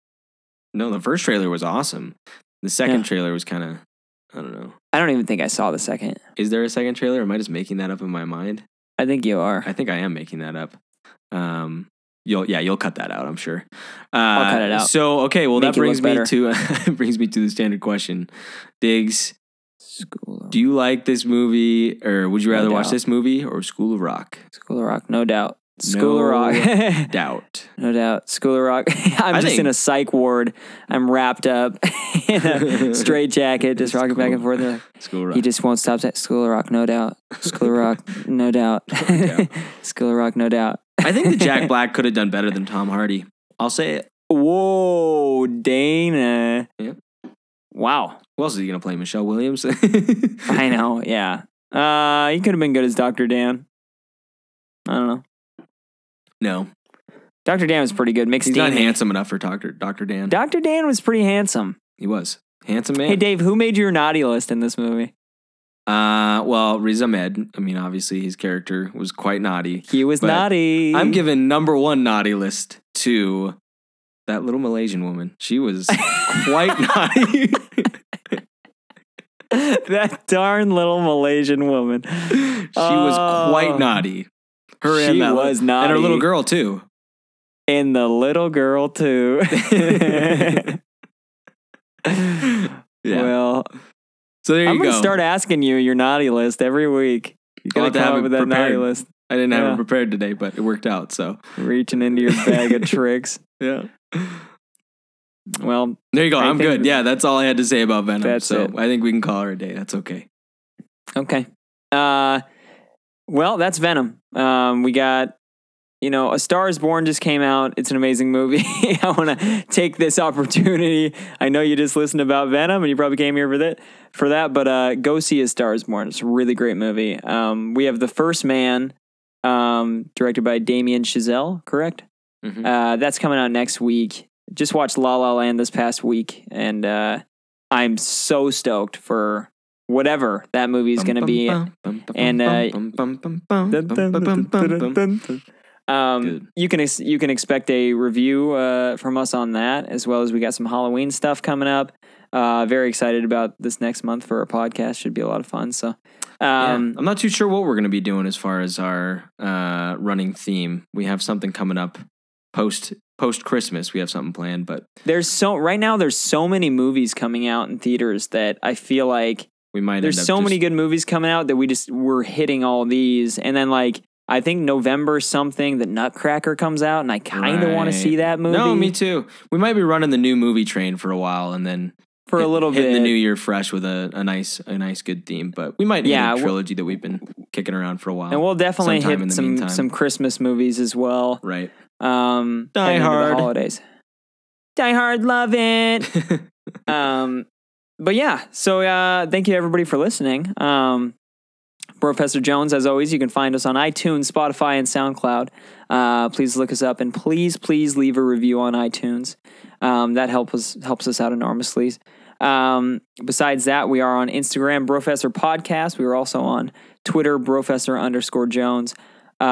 No, the first trailer was awesome. The second Yeah. trailer was kind of, I don't know. I don't even think I saw the second. Is there a second trailer? Or am I just making that up in my mind? I think you are. I think I am making that up. Um, you'll yeah, you'll cut that out. I'm sure. Uh, cut it out. So okay, well Make that brings me to *laughs* brings me to the standard question. Diggs, School of, do you like this movie, or would you No rather watch this movie or School of Rock? School of Rock, no doubt. School No of Rock, *laughs* Doubt. no doubt. School of Rock. *laughs* I'm I just think- in a psych ward. I'm wrapped up *laughs* in a straight jacket, just rocking back and forth. Like, School of Rock. He just won't stop at School of Rock, no doubt. School of Rock, no doubt. doubt. School of Rock, no doubt. I think that Jack Black could have done better than Tom Hardy. I'll say it. Whoa, Dana. Yeah. Wow. Who else is he gonna play? Michelle Williams. *laughs* I know. Yeah. Uh, he could have been good as Dr. Dan. I don't know. no, Dr. Dan was pretty good. Mixed he's not handsome enough for Doctor Doctor Dan. Dr. Dan was pretty handsome. he was handsome man. Hey, Dave, who made your naughty list in this movie? Uh, well, Riz Ahmed. I mean, obviously his character was quite naughty. He was naughty. I'm giving number one naughty list to that little Malaysian woman. She was *laughs* quite naughty. *laughs* that darn little Malaysian woman. she was Oh. quite naughty. Her She and that, was naughty. and her little girl too. And the little girl, too. *laughs* Yeah. Well, so there you I'm go. going to start asking you your naughty list every week. You I'll got have to to come have up it with that naughty list. I didn't have it prepared today, but it worked out. So Reaching into your bag of *laughs* tricks. yeah. Well, There you go. I I'm good. Yeah, that's all I had to say about Venom. So it. I think we can call her a day. That's okay. okay. Uh, well, that's Venom. Um, we got, you know, A Star is Born just came out. It's an amazing movie. *laughs* I want to take this opportunity. I know you just listened about Venom and you probably came here for that, for that, but uh, go see A Star is Born. It's a really great movie. Um, we have The First Man, um, directed by Damien Chazelle, correct? Mhm. Uh, that's coming out next week. Just watched La La Land this past week, and uh, I'm so stoked for whatever that movie is going to be. and, Um, you can ex- you can expect a review uh, from us on that, as well as we got some Halloween stuff coming up. uh, very excited about this next month for our podcast. Should be a lot of fun. So, Yeah. um, I'm not too sure what we're going to be doing as far as our uh, running theme. We have something coming up post post Christmas. We have something planned, but there's so right now there's so many movies coming out in theaters that I feel like we might. there's so just- many good movies coming out that we just we're hitting all these, and then like I think November something that Nutcracker comes out, and I kind of want to see that movie. No, me too. We might be running the new movie train for a while, and then for a little bit. the new year fresh with a, a nice a nice good theme. But we might Yeah, a trilogy that we've been kicking around for a while. and we'll definitely hit some meantime. some Christmas movies as well. right. Um, Die into the Hard. holidays. Die Hard, love it. *laughs* um, but yeah, so uh, thank you everybody for listening. Um, Professor Jones, as always, you can find us on iTunes, Spotify, and SoundCloud. Uh, please look us up and please, please leave a review on iTunes. Um, that helps us helps us out enormously. Um, besides that, we are on Instagram, Professor Podcast. We are also on Twitter, Professor underscore Jones. Uh,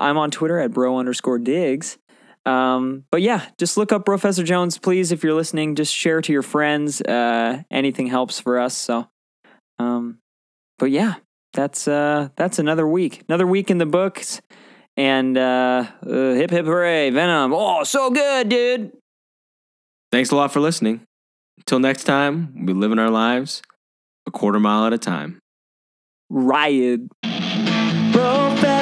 I'm on Twitter at Bro underscore digs. Um, but yeah, just look up Professor Jones, please. If you're listening, just share to your friends. Uh, anything helps for us. So, um, but yeah, that's uh, that's another week, another week in the books. And uh, uh, hip hip hooray, Venom! Oh, so good, dude. Thanks a lot for listening. Until next time, we'll be living our lives a quarter mile at a time. Riot.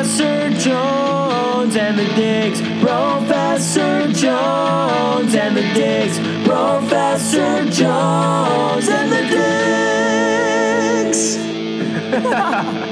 Professor Jones and the Digs. Professor Jones and the Digs. Professor Jones and the Digs. *laughs*